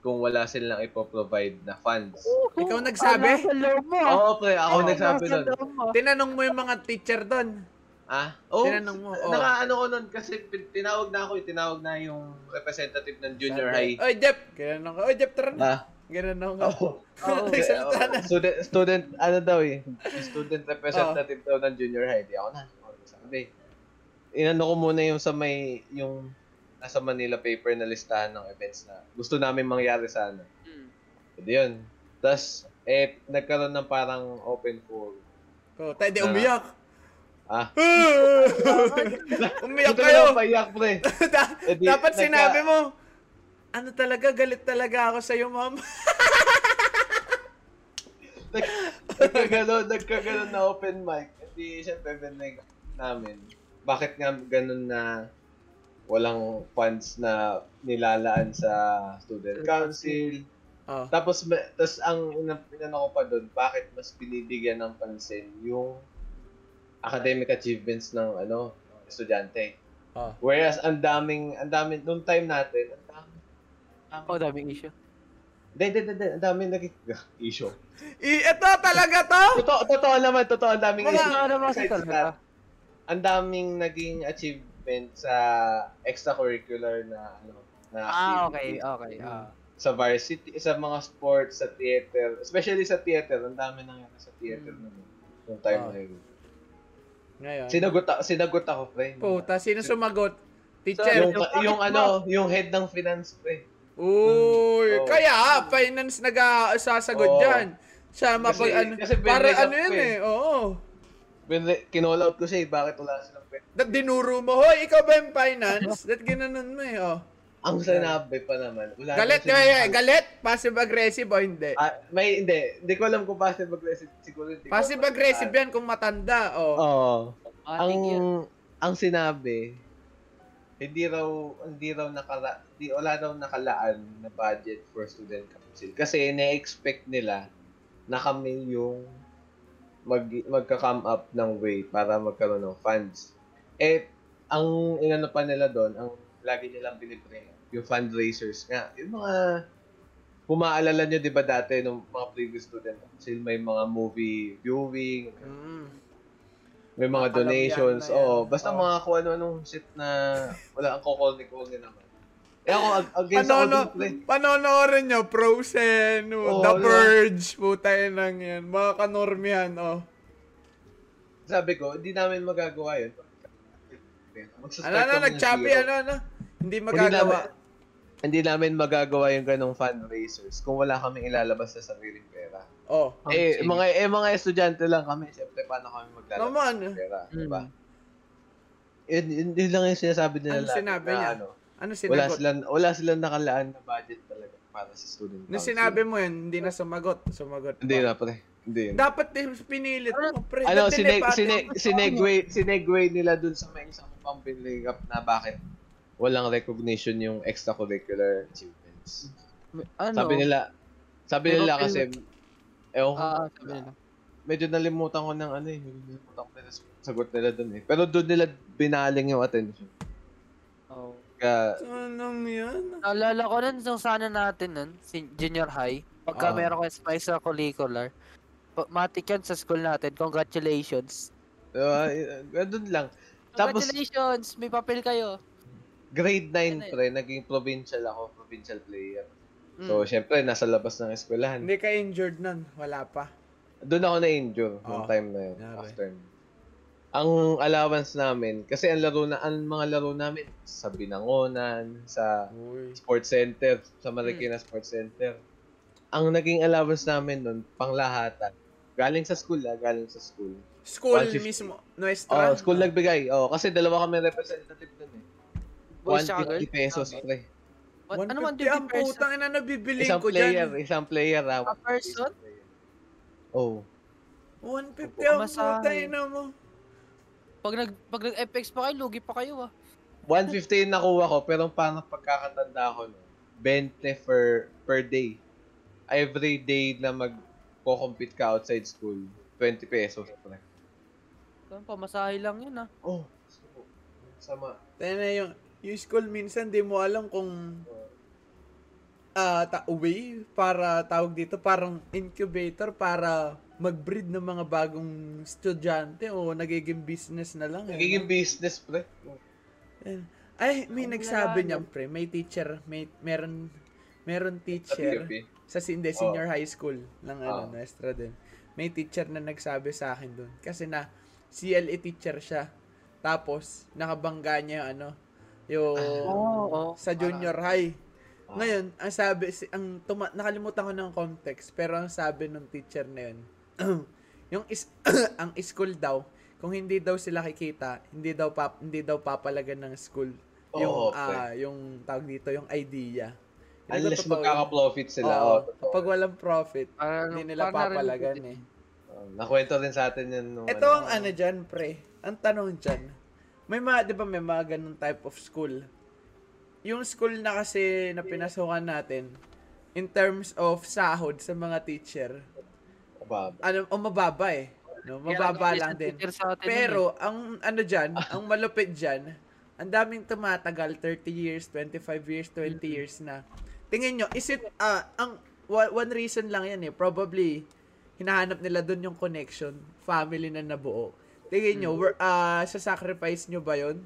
S1: kung wala silang ipo-provide na funds.
S2: Ikaw nagsabi?
S3: Sa loob mo. ah.
S1: Oo, pre, ako
S3: Wala
S1: nagsabi
S3: sa
S1: doon.
S2: Tinanong mo yung mga teacher doon.
S1: Ah? Oo.
S2: Tinanong mo, oh.
S1: Nakaano ko nun kasi tinawag na ako, eh, tinawag na yung representative ng junior
S2: Sabi,
S1: high.
S2: Oy, Jeff! Ganun ka. Oy, Jeff, tara na.
S1: Ah,
S2: Ganun ka.
S1: Oo.
S3: Oo.
S2: Nagsalita na.
S1: student, student, ano daw eh, student representative daw ng junior high. Di ako na. Sabi, inano ko muna yung sa may, yung nasa Manila paper na listahan ng events na gusto namin mangyari sana.
S3: Hmm.
S1: Hindi yun. Tapos, eh, nagkaroon ng parang open forum.
S2: Oh, tayo, di umiyak.
S1: Ah,
S2: umiyak kayo.
S1: payak, pre.
S2: Da-
S1: Eh di,
S2: Dapat
S1: nagka-
S2: sinabi mo, ano talaga, galit talaga ako sa'yo, ma'am.
S1: Nag, nagkaganon, nagkaganon na open mic. Hindi, syempre, binig namin. Bakit nga ganun na walang funds na nilalaan sa student council.
S2: Oh.
S1: Tapos, tapos ang ina- inano ko pa doon, bakit mas binibigyan ng pansin yung academic achievements ng ano estudyante.
S2: Oh.
S1: Whereas ang daming, ang daming, nung time natin, ang daming, ang
S3: Oh, daming issue.
S1: Hindi, hindi, hindi, ang daming naging issue.
S2: I, ito talaga to?
S1: Totoo, totoo naman, totoo, ang daming
S2: Wala,
S1: issue.
S3: Ano naman talaga?
S1: ang daming naging achievement sa extracurricular na ano na
S3: Ah, okay,
S1: activity.
S3: okay. Ah.
S1: Sa varsity, sa mga sports, sa theater, especially sa theater, ang dami nangyari sa theater
S3: Hmm.
S1: naman. Yung time
S2: Ah.
S1: na yun.
S2: Ngayon.
S1: Sinagot, ako- sinagot ako, pre.
S2: Puta, sino sumagot?
S1: yung,
S2: Teacher.
S1: yung, ano, yung head ng finance, pre.
S2: Uy,
S1: Oo.
S2: kaya finance nag-sasagot
S1: Oo.
S2: dyan. Siya mapag
S1: Kasi-
S2: ano,
S1: kasi
S2: para ano yun
S1: eh.
S2: eh, oo.
S1: Bin- Kinall out ko siya, eh, bakit wala silang pera?
S2: Dat dinuro mo, hoy, ikaw ba yung finance? Dat ginanon mo eh, oh.
S1: Ang sinabi pa naman, wala
S2: Galit ka,
S1: silang-
S2: eh, galit? Passive-aggressive o hindi?
S1: Ah, may, hindi. Hindi ko alam kung passive aggressive. Siguro hindi
S2: Passive-aggressive yan kung matanda, oh.
S1: Oo.
S3: Ah,
S1: ang ang sinabi hindi raw hindi raw nakala hindi wala raw nakalaan na budget for student council kasi na-expect nila na kami yung mag magka-come up ng way para magkaroon ng funds. Eh ang inano pa nila doon, ang lagi nilang binibring yung fundraisers nga. Yung mga kung maalala nyo, di ba dati, nung mga previous student council, may mga movie viewing,
S2: Mm.
S1: may mga
S2: Alam
S1: donations. Oo, basta
S2: Oo.
S1: mga kung ano-anong shit na wala ang kukulni-kulni naman. Eh ako, ag- against ako
S2: Panono,
S1: dun, pre.
S2: panonoorin nyo, Frozen,
S1: Oo,
S2: The. Purge, putay lang yan. Mga kanormihan, oh.
S1: Sabi ko, hindi namin magagawa yun.
S2: Ano, ano, nag-choppy, ano, ano. Hindi
S1: Hindi
S2: magagawa.
S1: namin, hindi namin magagawa yung ganong fundraisers kung wala kaming ilalabas sa sariling pera.
S2: Oh.
S1: Eh,
S3: sige.
S1: mga, eh, mga estudyante lang kami. Siyempre, paano kami maglalabas
S2: Naman.
S1: ng pera? Diba?
S3: Mm.
S1: Yun, yun, yun lang yung sinasabi nila.
S2: Ano sinabi
S1: na
S2: niya?
S1: Ano,
S2: Ano
S1: wala
S2: sinagot?
S1: silang, wala silang nakalaan na budget talaga para sa student
S2: Nung
S1: council.
S2: sinabi mo yun, hindi na sumagot. Sumagot.
S1: Hindi na, pre. Hindi na.
S2: Dapat din pinilit mo, pre.
S1: ano, sine, sine, sinegway, sinegway nila dun sa may isang pampiling up na bakit walang recognition yung extracurricular achievements.
S3: Ano?
S1: Sabi nila, sabi
S3: Pero
S1: nila
S3: feel-
S1: kasi, ewan ko,
S3: Ah, sabi nila.
S1: medyo nalimutan ko ng ano eh, medyo nalimutan ko nila sagot nila dun eh. Pero dun nila binaling yung attention.
S3: Oh.
S1: Kaya,
S2: Anong yan?
S3: Naalala ko nun, nung sana natin nun, si junior high, pagka
S1: Ah.
S3: meron ko sa extracurricular, pa- matik yan sa school natin, congratulations.
S1: uh, dun lang. Tapos,
S3: Congratulations, may papel kayo.
S1: grade 9
S3: Ano
S1: pre, naging provincial ako, provincial player.
S3: Mm.
S1: So, syempre, nasa labas ng eskwelahan.
S2: Hindi ka injured nun. Wala pa.
S1: Doon ako na-injure
S2: Oh,
S1: time na yun.
S2: grabe.
S1: After. nun. Ang allowance namin, kasi ang laro na, ang mga laro namin, sa Binangonan, sa
S2: Uy.
S1: Sports Center, sa Marikina Sports Center. Ang naging allowance namin nun, panglahatan. Galing sa school ah, galing sa school.
S2: School
S1: 150.
S2: mismo. Nuestra.
S1: Oh, school nagbigay. Oh, kasi dalawa kami representative dun eh.
S3: Tsaka
S1: 150
S3: girls?
S1: pesos,
S3: Okay.
S1: pre.
S3: What, ano man
S2: 150 ang
S3: 50
S2: putang ina nabibili
S1: Isang
S2: ko
S1: player,
S2: dyan.
S1: isang player ah.
S3: A person?
S1: Oh.
S2: 150 ang putang ina mo.
S3: Pag nag pag nag-FX pa kayo, lugi pa kayo ah.
S1: 150 yung nakuha ko, pero parang pagkakatanda ko, no, 20 per, per day. Every day na mag-compete ka outside school, 20 pesos. Pre.
S3: Ano, Pamasahe lang yun ah.
S1: Oh, so, sama.
S2: Tayo na yung, yung school minsan di mo alam kung ah ta way para tawag dito parang incubator para mag-breed ng mga bagong estudyante o nagiging business na lang. eh,
S1: Nagiging
S2: no?
S1: business, pre.
S2: Eh, Ay, may
S3: Ang
S2: nagsabi niyan, pre. May teacher, may meron meron
S1: Sa
S2: teacher sa hindi senior high school ng ano,
S1: Oh.
S2: Nuestra din. May teacher na nagsabi sa akin doon kasi na CLE teacher siya. Tapos nakabangga niya yung ano, yung
S3: Oo.
S2: sa junior high.
S1: Ah.
S2: Ngayon, ang sabi si ang tuma- nakalimutan ko ng context, pero ang sabi ng teacher na yun, yung is ang school daw, kung hindi daw sila kikita, hindi daw pap hindi daw papalagan ng school yung
S1: Oo,
S2: ah yung tawag dito, yung idea. Hindi ko
S1: Unless magkaka-profit sila.
S2: Oo,
S1: oh,
S2: kapag walang profit,
S3: Parang-
S2: hindi nila
S3: parang
S2: papalagan eh.
S1: Oh, nakwento rin sa atin yun. Nung,
S2: Ito ang ano dyan, pre. Ang tanong dyan, may mga, di ba may mga ganun type of school? Yung school na kasi na pinasukan natin, in terms of sahod sa mga teacher,
S1: Kababa.
S2: ano, o mababa eh. No, mababa lang din. Pero, ang ano dyan, ang malupit dyan, ang daming tumatagal, 30 years, 25 years, 20 years na. Tingin nyo, is it, ah, ang, one reason lang yan eh, probably, hinahanap nila dun yung connection, family na nabuo. Tingin nyo, were, ah, sa sacrifice nyo ba yun?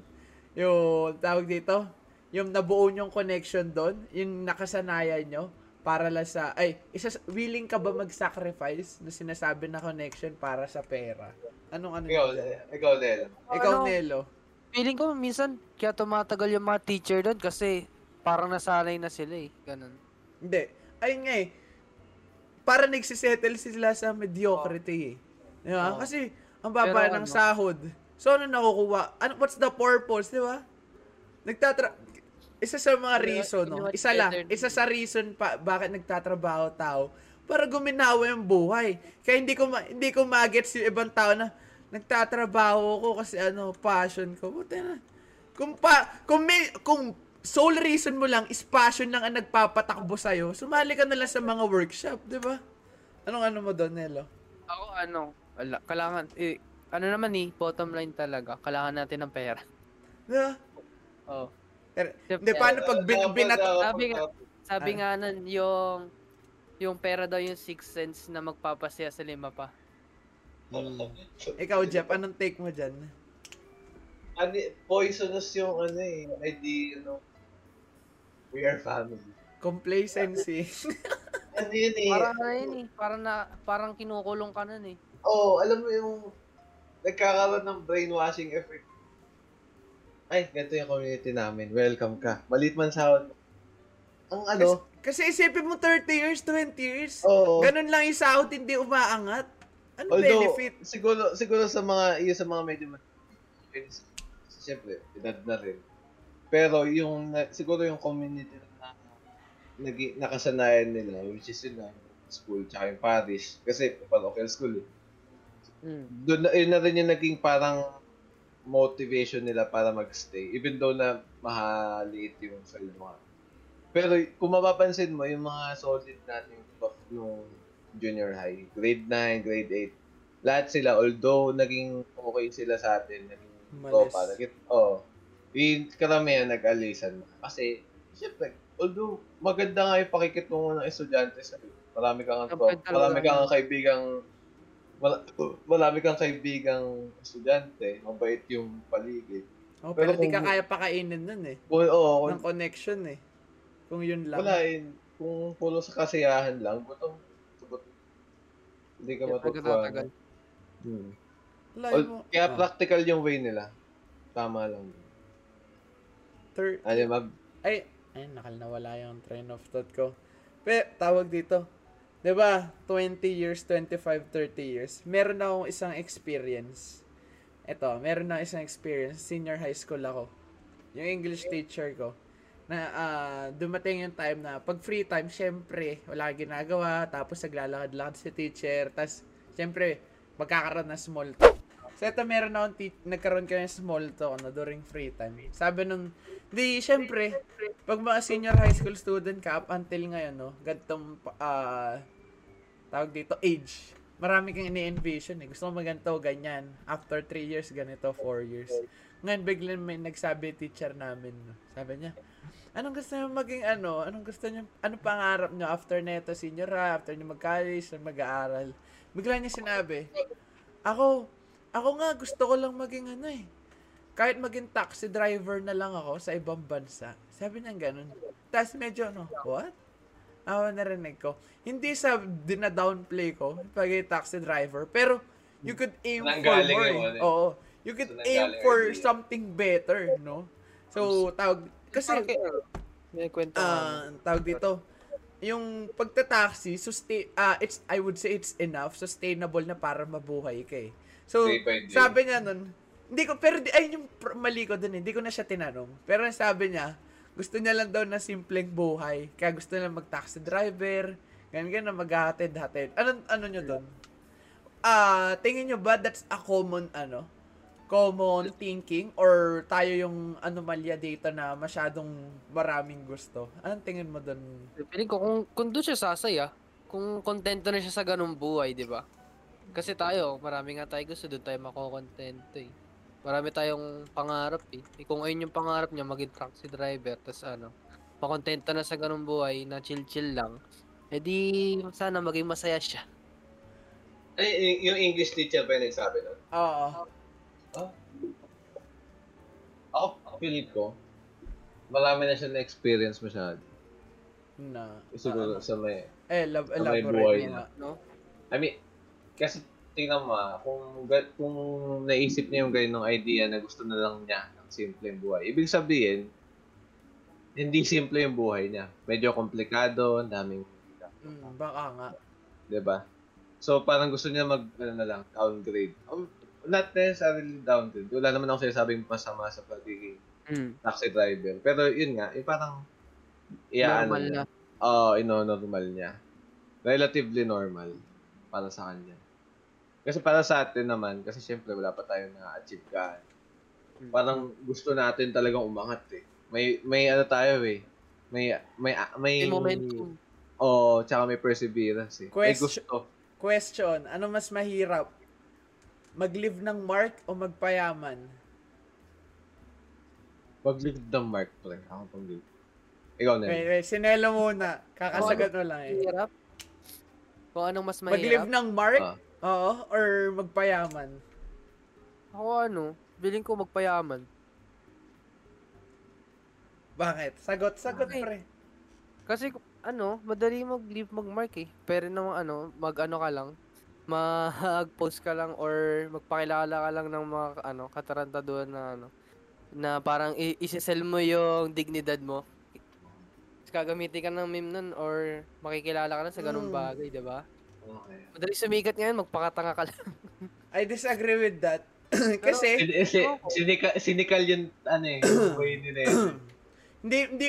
S2: Yung, tawag dito, yung nabuo nyong connection doon, yung nakasanayan nyo, para lang sa, ay, isa, willing ka ba mag-sacrifice na sinasabi na connection para sa pera? Anong ano
S1: Ikaw, ikaw, Del.
S2: Ikaw,
S3: Ano?
S2: Nelo.
S3: Feeling ko minsan kaya tumatagal yung mga teacher doon kasi parang nasanay na sila eh. Ganun.
S2: Hindi. Ayun nga eh. Para nagsisettle sila sa mediocrity eh. Di ba?
S1: Oo.
S2: Kasi, ang baba
S3: Pero
S2: ng
S3: ano?
S2: sahod. So, ano nakukuha? Ano, what's the purpose, di ba? Nagtatra... Isa sa mga reason, no? Isa lang. Isa sa reason pa bakit nagtatrabaho tao para guminawa yung buhay. Kaya hindi ko ma- hindi ko magets yung ibang tao na nagtatrabaho ko kasi ano, passion ko. Buti na. Kung pa, kung may, kung sole reason mo lang is passion lang ang nagpapatakbo sa'yo, sumali ka na lang sa mga workshop, di ba? Anong ano mo doon, Nelo?
S3: Ako ano, wala, kailangan, eh, ano naman eh, bottom line talaga, kailangan natin ng pera.
S2: Di ba?
S3: Oh.
S2: Hindi, paano pag bin, binat...
S3: Sabi nga, sabi nga nun, yung, yung pera daw yung six cents na magpapasaya sa lima pa.
S2: Ikaw, Jeff, anong take mo dyan?
S1: Ano, poisonous yung ano eh, ID, ano, we are family.
S2: Complacency.
S1: Ano yun eh,
S3: Parang ano yun eh, parang na, parang kinukulong ka nun eh.
S1: oh, alam mo yung, nagkakaroon ng brainwashing effect. Ay, ganito yung community namin, welcome ka. Malit man sahod. Ang ano,
S2: Kasi isipin mo 30 years, 20 years.
S1: oo.
S2: Ganun lang yung sahod, hindi umaangat. Ano
S1: Although,
S2: benefit?
S1: siguro, siguro sa mga, yung sa mga medyo syempre, edad na rin. Pero yung, siguro yung community na nag nakasanayan nila, which is yun na, school, tsaka yung parish. Kasi parochial school eh.
S3: Mm.
S1: Doon yun na rin yung naging parang motivation nila para magstay. Even though na mahaliit yung nga. Pero kung mapapansin mo, yung mga solid natin prof nung junior high, grade 9, grade 8, lahat sila, although naging okay sila sa atin, naging
S2: Malis.
S1: tropa, naging, oh, yung karamihan nag-alisan. Kasi, syempre, although maganda nga yung pakikitungo ng estudyante sa marami kang marami kang kaibigang Wala, marami kang kaibigang estudyante, mabait yung paligid.
S2: Oh, pero,
S1: Pero
S2: di ka
S1: kung-
S2: kaya pakainin nun eh.
S1: Kung, oo,
S2: Ng connection eh. Kung yun lang.
S1: wala eh. Kung puro sa kasiyahan lang, gutom. Hindi ka matutuwa. Hmm.
S2: Layo
S1: Al-
S2: mo.
S1: Kaya
S2: Ah,
S1: practical yung way nila. Tama lang.
S2: thir-
S1: Ano, mag,
S2: Ay, ay, nakal nawala yung train of thought ko. Pero, tawag dito. 'Di ba 20 years, 25, 30 years. Meron akong isang experience. Ito, meron na isang experience. Senior high school ako. Yung English teacher ko. Na ah, dumating yung time na pag free time, syempre, wala ginagawa. Tapos naglalakad-lakad si teacher. Tapos, syempre, magkakaroon ng small talk. So, ito meron akong te- nagkaroon kami small talk ano, during free time. Sabi nung, di, syempre, pag mga senior high school student ka, up until ngayon, no, gantong, ah, tawag dito, age. Marami kang ini-envision eh. Gusto mo maganto, ganyan. After 3 years, ganito, 4 years. Ngayon, biglang may nagsabi teacher namin, no. sabi niya, anong gusto niyo maging ano? Anong gusto niyo, ano pangarap niyo after neto senior high, after niyo mag-college, mag-aaral? Bigla niya sinabi, ako, ako nga gusto ko lang maging ano eh. Kahit maging taxi driver na lang ako sa ibang bansa. Sabi niya ganun. Tapos medyo ano, what? Ako narinig ko. Hindi sa dina-downplay ko pag taxi driver. Pero you could aim for more.
S1: yung
S2: eh.
S1: ano eh.
S2: Oo. You could
S1: So,
S2: aim for
S1: idea.
S2: something better, no? So, tawag, kasi,
S3: may kwento ka.
S2: ah, tawag dito, yung pagta-taxi, sustain, ah, it's, I would say it's enough, sustainable na para mabuhay ka eh. So, sabi niya nun, hindi ko, pero di, ayun yung mali ko dun eh, hindi ko na siya tinanong. Pero sabi niya, gusto niya lang daw na simpleng buhay, kaya gusto niya mag-taxi driver, ganyan ganyan na maghahatid-hatid. Ano, ano nyo dun? Ah, tingin nyo ba that's a common, ano, common thinking or tayo yung anomalya dito na masyadong maraming gusto? Anong tingin mo dun?
S3: Piling ko kung, kung doon siya sasaya, kung kontento na siya sa ganung buhay, di ba? Kasi tayo, marami nga tayo gusto, doon tayo makokontento eh. Marami tayong pangarap eh. eh kung ayun yung pangarap niya, maging taxi driver, tas ano, makontento na sa ganung buhay, na chill-chill lang, edi sana maging masaya siya.
S1: ay, y- yung English teacher pa yung nagsabi nun.
S2: Oo.
S1: Ako, feeling ko, marami na siya na-experience masyado.
S2: Na.
S1: Siguro sa may,
S2: Eh, lab,
S1: Sa may buhay na.
S3: No?
S1: I mean, kasi tingnan mo ah, kung, kung naisip niya yung ganyung idea na gusto na lang niya ng simpleng buhay, ibig sabihin, hindi simple yung buhay niya. Medyo komplikado, daming,
S2: Mm, baka nga.
S1: ba? So parang gusto niya mag ano na lang, downgrade. Um, not necessarily downgrade. Wala naman ako sinasabing masama sa pagiging
S3: Mm.
S1: taxi driver. Pero yun nga, yung parang iyaano
S3: Normal na.
S1: Oo, ino-normal niya. Relatively normal para sa kanya. Kasi para sa atin naman, kasi syempre wala pa tayong na-achieve ka.
S3: Mm.
S1: Parang gusto natin talagang umangat eh. May may ano tayo eh. May may may,
S3: May momentum.
S1: Oo, tsaka may perseverance eh. May
S2: Question-
S1: gusto.
S2: Question, ano mas mahirap? Mag-live ng mark o magpayaman?
S1: Pag-live ng mark, pre. Ako pang live. Ikaw na.
S2: Wait, wait, sinelo muna. Kakasagot mo lang eh.
S3: Mahirap. Kung anong mas
S2: Mag-live
S3: mahirap.
S2: ng mark?
S1: Ah.
S2: Oo, or magpayaman?
S3: Ako ano, feeling ko magpayaman.
S2: Bakit? Sagot, sagot
S3: Bakit?
S2: pre.
S3: Kasi ano, madali mag-leave mag-mark eh. Pero naman ano, mag-ano ka lang, mag-post ka lang or magpakilala ka lang ng mga ano, katarantaduhan na ano, na parang i- isisell mo yung dignidad mo. Gagamitin ka ng meme nun or makikilala ka na sa ganung
S2: Mm.
S3: bagay, di ba?
S1: Okay.
S3: Madali sumikat ngayon, magpakatanga ka lang.
S2: I disagree with that. Kasi,
S1: Sin- eh, si, sinika, cynical yung ano eh, way nila yun.
S2: hindi, hindi,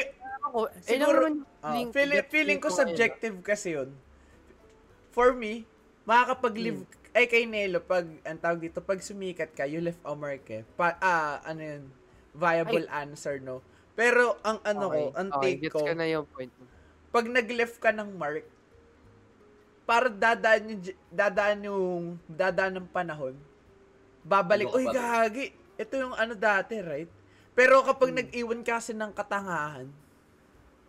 S3: Ako, eh,
S2: Siguro,
S3: naman,
S2: ah,
S3: feeling,
S2: feeling, feeling ko subjective kasi yun. For me, makakapag-live,
S3: Hmm.
S2: ay kay Nelo, pag, ang tawag dito, pag sumikat ka, you left a mark eh. Pa, ah, ano yun, viable answer, no? Pero, ang ano ko, ang
S3: okay,
S2: take
S3: gets
S2: ko,
S3: na yung point
S2: pag nag-left ka ng mark, para dadaan yung, dadaan yung, dadaan ng panahon, babalik, uy,
S1: pa rin."
S2: gagi, ito yung ano dati, right? Pero kapag
S3: Hmm.
S2: nag-iwan ka kasi ng katangahan,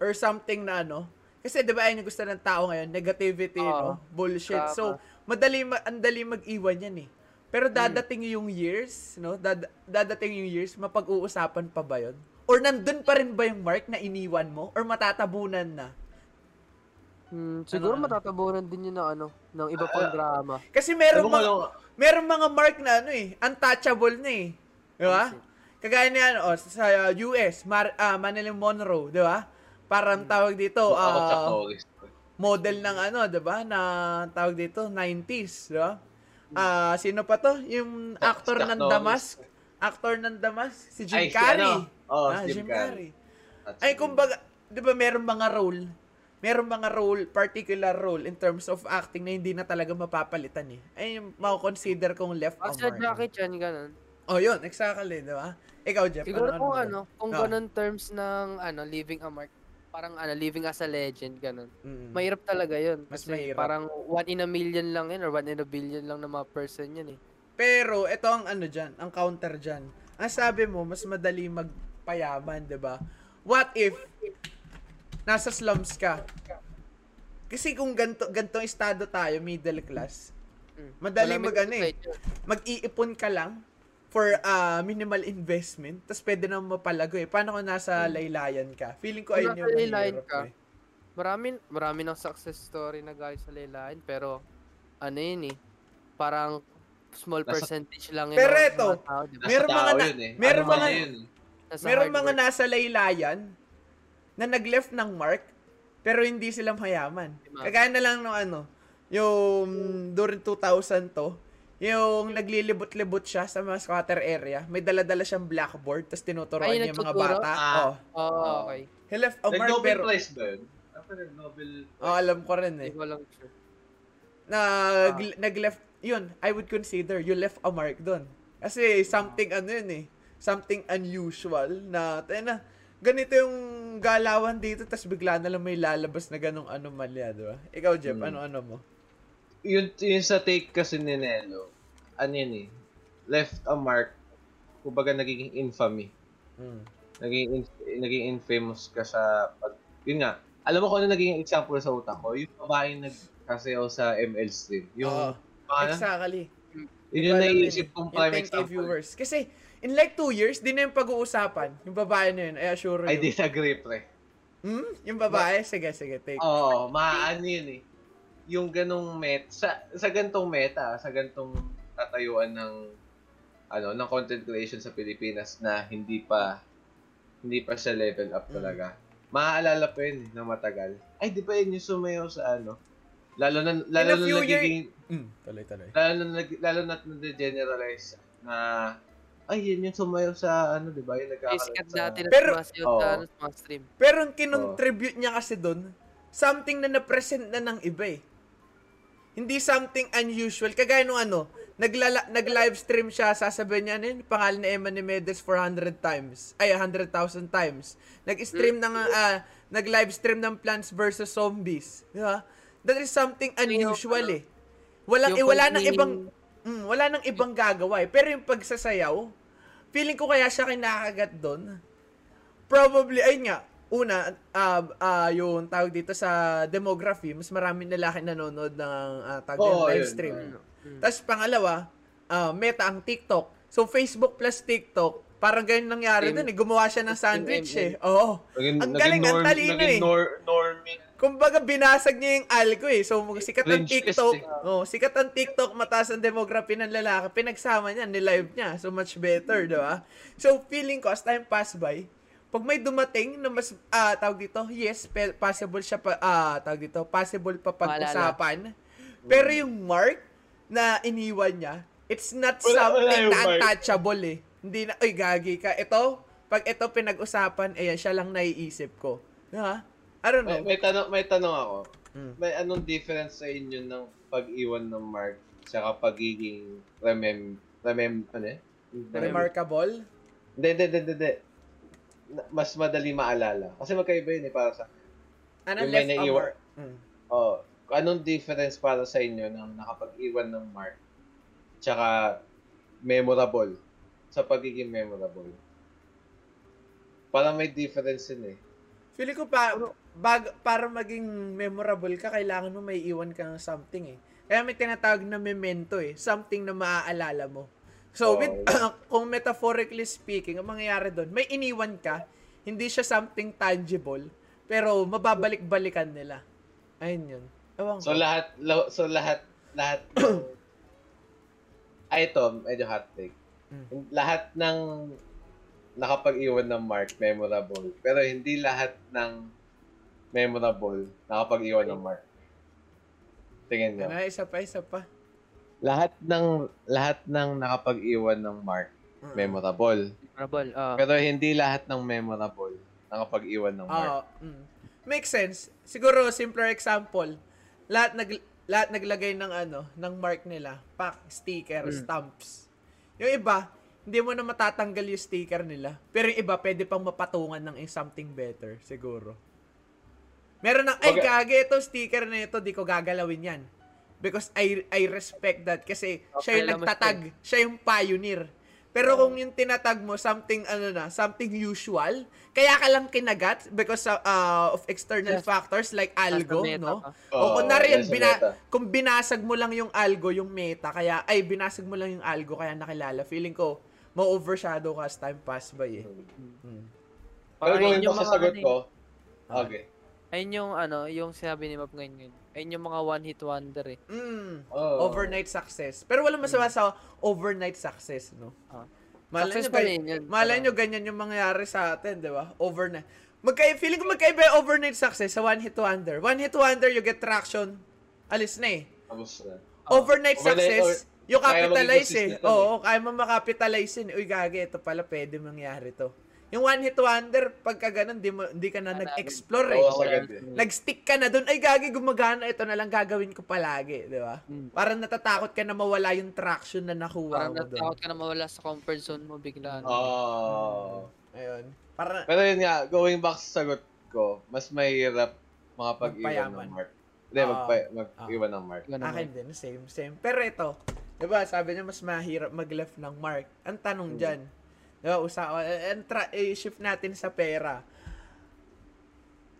S2: or something na ano, kasi di ba ayun yung gusto ng tao ngayon, negativity,
S3: Oo.
S2: no? Bullshit.
S3: Tama.
S2: So, madali, ma- ang dali mag-iwan yan eh. Pero dadating yung years, no? Dad- dadating yung years, mapag-uusapan pa ba yun? Or nandun pa rin ba yung mark na iniwan mo? Or matatabunan na?
S3: Hmm, siguro
S2: Ano?
S3: matatabunan din yun ng ano, ng iba pang
S1: Ah,
S3: drama.
S2: Kasi meron
S1: Ewan ko
S2: mga,
S1: lang,
S2: meron mga mark na ano eh, untouchable na eh. Di ba? Kagaya niyan, oh, sa uh, US, Mar- ah, Marilyn Monroe, di ba? Parang tawag dito,
S1: Norris.
S2: model ng ano, 'di ba? Na tawag dito 90s, 'di ba? Ah, sino pa 'to? Yung actor ng. Damask. Actor ng Damask, si Jim
S1: Ay, si
S2: Carrey.
S1: ano? Oh,
S2: ah,
S1: Jim
S2: Jim
S1: Carrey.
S2: Carrey. Ay, kumbaga, 'di ba meron mga role, meron mga role, particular role in terms of acting na hindi na talaga mapapalitan eh. Ay, yung mako-consider kong left
S3: sa
S2: mark.
S3: Jackie Chan, ganun.
S2: Oh, yun, exactly, 'di ba? Ikaw, Jeff,
S3: Siguro kung
S2: ba?
S3: ano, kung
S2: Ah.
S3: ganun terms ng ano, leaving a mark, parang ano, living as a legend, ganun.
S2: Mm.
S3: Mahirap talaga yun.
S2: Mas
S3: Kasi
S2: mahirap.
S3: parang one in a million lang yun or one in a billion lang na mga person yun eh.
S2: Pero ito ang ano diyan, ang counter diyan. Ang sabi mo, mas madali magpayaman, 'di ba? What if nasa slums ka? Kasi kung ganto gantong estado tayo, middle class,
S3: Mm.
S2: Madali mag- ano eh. mag-iipon ka lang for uh, minimal investment, tapos pwede na mapalago eh. Paano kung nasa laylayan ka? Feeling ko ayun yung
S3: nasa laylayan ka,
S2: eh.
S3: Marami, marami ng success story na guys sa laylayan, pero ano yun eh, parang small
S1: Nasa-
S3: percentage lang yun.
S2: Pero?
S1: Nasa
S2: Meron mga na-
S1: yun eh.
S2: meron
S1: Ano
S2: mga-
S1: yun
S2: Meron mga nasa laylayan na nag-left ng mark pero hindi sila mayaman. Kagaya na lang nung ano, yung during 2000 to, yung naglilibot-libot siya sa mga squatter area. May dala-dala siyang blackboard tapos tinuturuan
S3: Ay,
S2: niya yung mga bata.
S1: Ah.
S2: Oh.
S3: Oo, okay.
S2: He left a mark pero
S1: Prize ba yun? Nag-Nobel
S2: oh, alam ko rin eh.
S3: Hindi ko sure.
S2: Nag, nag-left, yun, I would consider you left a mark doon. Kasi something ano yun eh, something unusual na, tayo na, ganito yung galawan dito, tas bigla na lang may lalabas na ganong anomalya, di ba? Ikaw, Jeff,
S1: Hmm.
S2: ano-ano mo?
S1: yun, yun sa take kasi ni Nelo, ano yun eh, left a mark, kumbaga nagiging infamy.
S2: Mm.
S1: Naging, in- naging infamous ka sa, pag, yun nga, alam mo kung ano naging example sa utak ko? Yung babae nagkasayaw sa ML stream. Yung,
S2: Oo.
S1: mga,
S2: exactly.
S1: yun yung
S2: eh.
S1: kong
S2: Yung
S1: prime
S2: 10K
S1: example.
S2: viewers. Kasi, in like two years, di na yung pag-uusapan. Yung babae na yun, I assure
S1: I
S2: you.
S1: disagree, pre.
S2: Hmm? Yung babae? Sige, sige, take.
S1: Oo, maano yun eh. Yung ganong met, sa, sa gantong meta, sa gantong tatayuan ng ano, ng content creation sa Pilipinas na hindi pa hindi pa siya level up talaga. Maaalala pa yun eh, na matagal. Ay, di ba yun yung sumayaw sa ano? Lalo na, lalo na nagiging,
S2: Mm, tuloy-tuloy.
S1: lalo na, lalo na na-generalize na, ay, yun yung sumayaw sa, ano, di ba? Yung nagkakaroon
S3: Sikat
S1: sa...
S3: dati na
S2: Pero-
S3: sumasayaw
S1: Oo.
S3: sa, ano, sa mga stream.
S2: Pero ang kinontribute niya kasi doon, something na na-present na ng iba eh. Hindi something unusual. Kagaya nung ano, naglala, nag-live stream siya, sasabihin niya, ano yun, pangalan ni Emma Nimedes 400 times. Ay, 100,000 times. Nag-stream ng, ah, nag-live stream ng Plants vs. Zombies. Di ba? That is something unusual eh. Walang,
S3: Yung
S2: eh, wala nang
S3: ni-
S2: ibang, mm, wala nang ibang gagawa eh. Pero yung pagsasayaw, feeling ko kaya siya kinakagat doon. Probably, ayun nga, una, uh, uh, yung tawag dito sa demography, mas maraming lalaki nanonood ng uh, tawag
S1: Oo,
S2: live
S1: yun.
S2: stream.
S3: Mm.
S2: Tapos pangalawa, ah, meta ang TikTok. So Facebook plus TikTok, parang ganyan nangyari doon eh. Gumawa siya ng sandwich eh. Oo.
S1: Naging,
S2: Ang galing, ang talino eh.
S1: nor, normie.
S2: Kumbaga binasag niya yung algo eh. So sikat ang TikTok.
S1: eh.
S2: Oh, sikat ang TikTok, mataas ang demography ng lalaki. Pinagsama niya, ni-live niya. So much better, 'di ba? So feeling ko as time pass by, pag may dumating na mas ah tawag dito, yes, pe- possible siya pa ah tawag dito, possible pa pag-usapan. Pero yung mark na iniwan niya, It's not
S1: Wala- wala
S2: something
S1: yung
S2: na untouchable eh. Hindi na, oy, gagi ka. Ito, pag ito pinag-usapan, ayan, siya lang naiisip ko. Ha? I don't
S1: May,
S2: know.
S1: may tanong may tanong ako.
S2: Mm.
S1: May anong difference sa inyo ng pag-iwan ng mark saka pagiging remem remem ano eh?
S2: Remarkable?
S1: Hindi, hindi, hindi, hindi, Mas madali maalala. Kasi magkaiba yun eh para sa
S2: Ano
S1: Yung may
S2: left
S1: naiiwan.
S2: over? Mm.
S1: Oh, anong difference para sa inyo ng nakapag-iwan ng mark tsaka memorable sa pagiging memorable? Parang may difference yun eh.
S2: Feeling ko pa, bag, para maging memorable ka, kailangan mo may iwan kang something eh. Kaya may tinatawag na memento eh. Something na maaalala mo. So,
S1: Oh,
S2: with, kung metaphorically speaking, ang mangyayari doon, may iniwan ka, hindi siya something tangible, pero mababalik-balikan nila. Ayun yun. Ewan
S1: So
S2: ko.
S1: lahat lo- so lahat lahat ng ay ito, medyo hot take.
S2: Mm.
S1: Lahat ng nakapag-iwan ng mark memorable, pero hindi lahat ng memorable nakapag-iwan ng mark. Tingin niyo.
S2: Ano, isa pa, isa pa.
S1: Lahat ng lahat ng nakapag-iwan ng mark
S2: Mm.
S1: memorable,
S3: Memorable. ah.
S1: pero hindi lahat ng memorable nakapag-iwan ng mark.
S2: Oo. mm. Makes sense. Siguro, simpler example, lahat nag lahat naglagay ng ano, ng mark nila, pack, sticker,
S3: Mm.
S2: stamps. Yung iba, hindi mo na matatanggal yung sticker nila. Pero yung iba, pwede pang mapatungan ng something better, siguro. Meron ng, ay,
S1: Okay.
S2: gagi, ito sticker na ito, di ko gagalawin yan. Because I I respect that kasi siya yung
S3: Okay
S2: nagtatag, siya yung pioneer. Pero kung yung tinatag mo something ano na, something usual, kaya ka lang kinagat because uh, uh, of external
S3: Yes.
S2: factors like algo,
S3: meta
S2: no?
S3: pa.
S2: o kunwari yun,
S1: nasa
S2: bina, kung binasag mo lang yung algo, yung meta, kaya, ay, binasag mo lang yung algo, kaya nakilala. Feeling ko, ma-overshadow ka as time pass by eh. Hmm.
S1: Pero
S3: Parang
S1: gawin
S3: yun
S1: ko sa sagot
S3: ano eh.
S1: ko.
S2: Ah.
S1: Okay.
S3: Ayun yung ano, yung sinabi ni Map ngayon. Ayun yung mga one hit wonder eh.
S2: Mm.
S1: Oh.
S2: Overnight success. Pero wala masama sa overnight success, no?
S3: Ah.
S2: Malay nyo,
S3: yun.
S2: malay nyo ganyan yung mangyayari sa atin, di ba? Overnight. Magkay feeling ko magkaiba yung overnight success sa one hit wonder. One hit wonder, you get traction. Alis na eh.
S1: Tapos na.
S2: Overnight,
S1: Overnight
S2: success,
S1: or-
S2: yung capitalize eh.
S1: consistent
S2: Oo, kaya mo makapitalize yun. Uy, gagi, ito pala pwede mangyari to. Yung one hit wonder, pagka ganun, di, mo, di ka na nag-explore eh.
S1: Oo, eh.
S2: Nag-stick ka na dun, ay gagi, gumagana, ito na lang gagawin ko palagi, di ba?
S3: Hmm.
S2: Parang natatakot ka na mawala yung traction na nakuha
S3: Parang
S2: mo dun.
S3: natakot ka na mawala sa comfort zone mo bigla.
S1: Oh.
S2: Ayun. Para,
S1: Pero yun nga, going back sa sagot ko, mas mahirap makapag-iwan ng mark. Hindi,
S2: Ah.
S1: magpa- mag-iwan ng mark.
S2: Akin din, same, same. Pero ito, di ba, sabi niya mas mahirap mag-left ng mark. Ang tanong
S1: Hmm.
S2: dyan, di ba, usa, and tra- i-shift natin sa pera.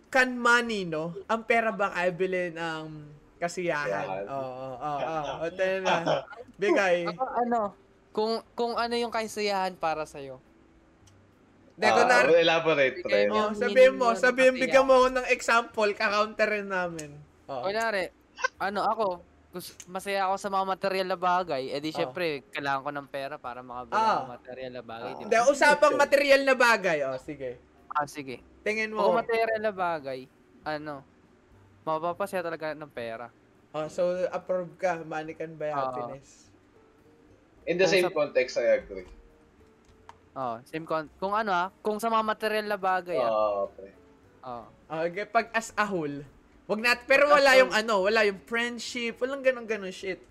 S2: Can money, no? Ang pera ba kaya bilhin ng kasiyahan?
S1: Kasiyahan.
S2: Oo, oo, oo. O, tayo na. Bigay.
S3: Ako, ano, kung kung ano yung kasiyahan para sa iyo.
S2: Hindi,
S1: Ah,
S2: kunwari,
S1: elaborate,
S3: mo.
S2: oh, sabihin mo, sabihin, bigyan mo ng example, kaka-counterin namin. Oo.
S3: Kunyari, ano ako, masaya ako sa mga material na bagay, edi
S2: Oh.
S3: syempre, kailangan ko ng pera para makabili
S2: Ah.
S3: ng material na bagay, di
S2: Hindi,
S3: ba?
S2: usapang material na bagay. Oh, sige.
S3: Ah, sige.
S2: Tingin
S3: Kung
S2: mo.
S3: material na bagay, ano, mapapasaya talaga ng pera.
S2: Oh, so approve ka, money can buy
S3: Ah.
S2: happiness.
S1: In the
S3: Kung
S1: same
S3: sa-
S1: context, I agree.
S3: Oh, same con kung ano ah, kung sa mga material na bagay ah.
S1: Oh, okay.
S3: Oh.
S2: Okay, pag as a whole, wag nat pero wala yung ano, wala yung friendship, walang ganun ganun shit.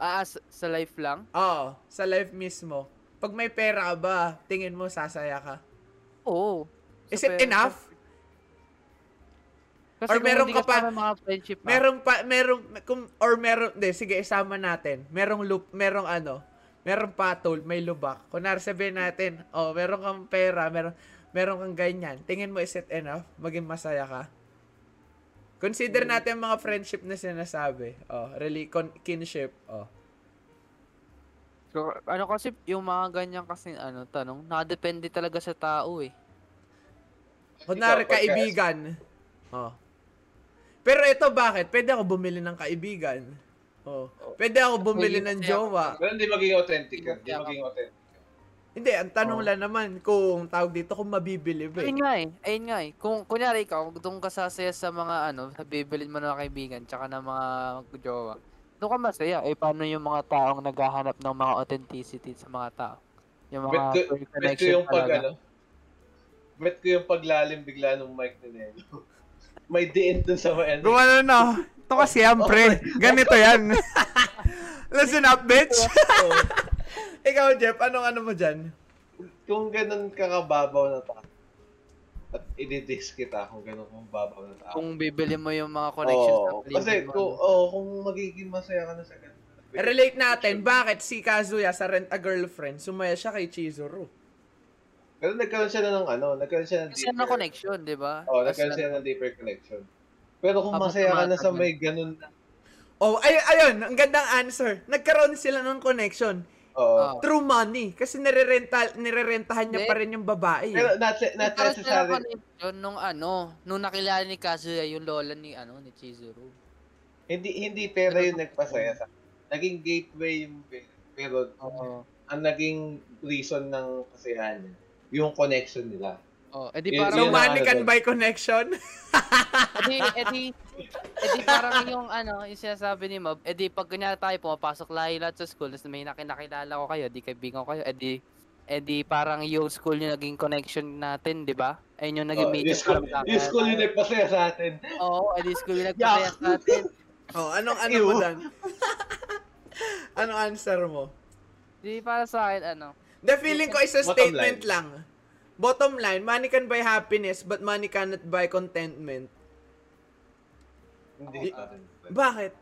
S3: Ah, sa, sa life lang?
S2: Oo, sa life mismo. Pag may pera ba, tingin mo sasaya ka?
S3: Oo.
S2: Is
S3: Sa
S2: it
S3: pera-
S2: enough?
S3: Kasi
S2: Or meron ka pa-
S3: mga friendship ah,
S2: Meron pa meron kung or meron, de, sige isama natin. Merong loop, merong ano, merong patol, may lubak. Kunwari sabihin natin, oh, meron kang pera, meron meron kang ganyan. Tingin mo is it enough? Maging masaya ka? Consider
S3: Hmm.
S2: natin mga friendship na sinasabi. Oh, really con- kinship. Oh.
S3: So, ano kasi, yung mga ganyan kasi, ano, tanong, nakadepende talaga sa tao eh.
S2: Kunwari, kaibigan. Oh. Pero ito, bakit? Pwede ako bumili ng kaibigan. Oh. Pwede ako bumili ng jowa.
S1: Pero hindi maging authentic.
S3: Hindi
S1: Hindi maging authentic.
S2: Hindi, ang tanong
S1: Oh.
S2: lang naman kung tawag dito kung mabibili ba. eh.
S3: Ayun nga eh, ayun nga eh. Kung, kunyari ikaw, doon ka sasaya sa mga, ano, sa bibilin mo ng kaibigan, tsaka ng mga jowa. Doon ka masaya. Eh, paano yung mga taong naghahanap ng mga authenticity sa mga tao? Yung mga
S1: Bet ko, bet ko
S3: connection
S1: yung pag ano, bet ko yung paglalim bigla ng mic ni Nelo. May diin dun sa ano.
S2: Gumano na. Ito kasi yan, pre. Ganito yan. Listen up, bitch. Ikaw, Jeff, anong ano mo dyan?
S1: kung ganun kakababaw na tao, at i-diss kita kung ganun kung babaw na tao.
S3: Kung bibili mo yung mga connections
S1: Oo.
S3: sa
S1: kasi
S3: mo,
S1: kung, oh, kung magiging masaya ka na sa ganun.
S2: Relate natin, bakit si Kazuya sa Rent a Girlfriend, sumaya siya kay Chizuru?
S1: Pero nagkaroon siya na ng ano, nagkaroon siya ng
S3: Kasi na connection, di ba?
S1: Oo,
S3: As
S1: nagkaroon
S3: na-
S1: siya ng deeper connection. Pero kung masaya ka na sa may ganun na,
S2: Oh, ay ayun, ang gandang answer. Nagkaroon sila ng connection
S1: Oo.
S2: through money kasi nirerenta nirerentahan niya pa rin yung babae. eh.
S1: Pero not, not
S3: Nagkaroon sila ng
S1: necessary.
S3: connection nung ano, nung nakilala ni Kazuya yung lola ni ano ni Chizuru.
S1: Hindi hindi pera yung nagpasaya sa Naging gateway yung pera. Pero
S3: Oo.
S1: ang naging reason ng kasayahan niya, yung connection nila.
S3: Oh, edi
S1: Yun-
S3: parang
S2: so money
S1: ano
S2: buy connection.
S3: edi edi edi parang yung ano, yung sinasabi ni Mob, edi pag kanya tayo pumapasok lahi lahat sa school, tapos may nakinakilala ko kayo, di kaibigan ko kayo, edi edi parang yung school yung naging connection natin, di ba? Ayun yung naging
S1: Oh,
S3: medium
S1: yung school, yung school yung nagpasaya sa atin.
S3: Oo, edi school yung nagpasaya sa atin.
S2: oh, anong ano mo dan? anong answer mo?
S3: Di para sa akin, ano,
S2: The feeling ko is a
S1: Bottom
S2: statement lang. Bottom line, money can buy happiness but money cannot buy contentment.
S1: Hindi rin.
S2: Bakit?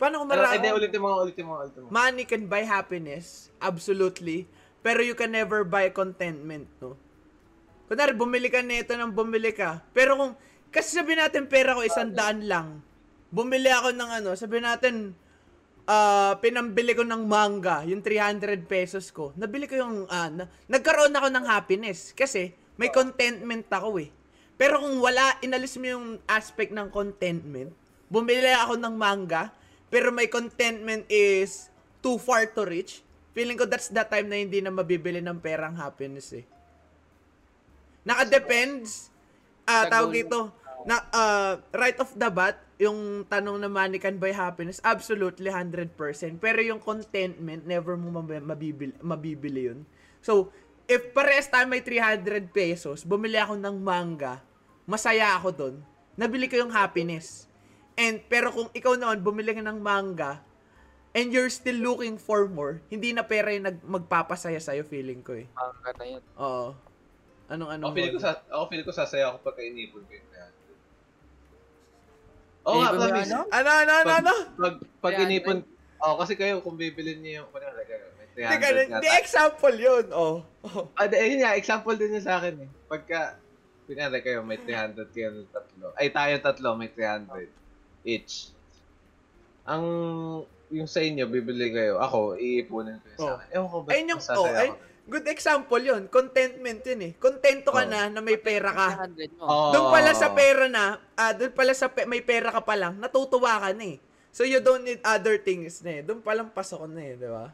S2: Paano kung
S1: Ano,
S2: mara-
S1: hindi, ulitin mo, ulitin mo, ulitin mo.
S2: Money can buy happiness, absolutely. Pero you can never buy contentment, no? Kunwari, bumili ka nito ng bumili ka. Pero kung, kasi sabi natin pera ko isang daan lang. Bumili ako ng ano, sabi natin, ah pinambili ko ng manga, yung 300 pesos ko. Nabili ko yung, ah, na- nagkaroon ako ng happiness. Kasi, may contentment ako eh. Pero kung wala, inalis mo yung aspect ng contentment, bumili ako ng manga, pero may contentment is too far to reach, feeling ko that's the time na hindi na mabibili ng perang happiness eh. Naka-depends. Ah,
S3: Sa
S2: tawag dito. Na ah, right off the bat, yung tanong na money can buy happiness, absolutely 100%. Pero yung contentment, never mo mab- mabibili, mabibili yun. So, if parehas tayo may 300 pesos, bumili ako ng manga, masaya ako doon. Nabili ko yung happiness. And, pero kung ikaw naman, bumili ka ng manga, and you're still looking for more, hindi na pera yung nag, magpapasaya sa'yo, feeling ko eh.
S3: manga na yun.
S2: Oo. Anong ano
S1: Ako feeling ko, sa, ako feeling ko sasaya ako pagka inipon ko yung 300. Oo nga,
S3: yung
S1: promise.
S3: ano?
S2: Ano, ano, ano,
S1: Pag,
S2: ano?
S1: pag, pag
S3: 300?
S1: inipon, oh, kasi kayo, kung bibilin niyo yung, kunyari, kayo, may 300
S2: Hindi, ganun.
S1: nga
S2: Di
S1: tayo.
S2: example yun. Oh. oh.
S1: Ah, di, yun nga, example din yun sa akin eh. Pagka, kunyari kayo, may 300 kayo ng tatlo. Ay, tayo tatlo, may 300 each. Ang, yung sa inyo, bibili kayo. Ako, iipunin ko yun sa
S2: Oh.
S1: akin. Ewan ko ba,
S2: Ayun yung,
S1: masasaya
S2: oh, ay,
S1: ako.
S2: Good example yun. Contentment yun eh. Contento ka
S1: Oh.
S2: na na may pera ka.
S3: 300 mo.
S1: Oo.
S2: Doon pala sa pera na, ah, doon pala sa pe- may pera ka pa lang, natutuwa ka na eh. So you don't need other things na eh. Doon pa lang pasok na eh, di ba?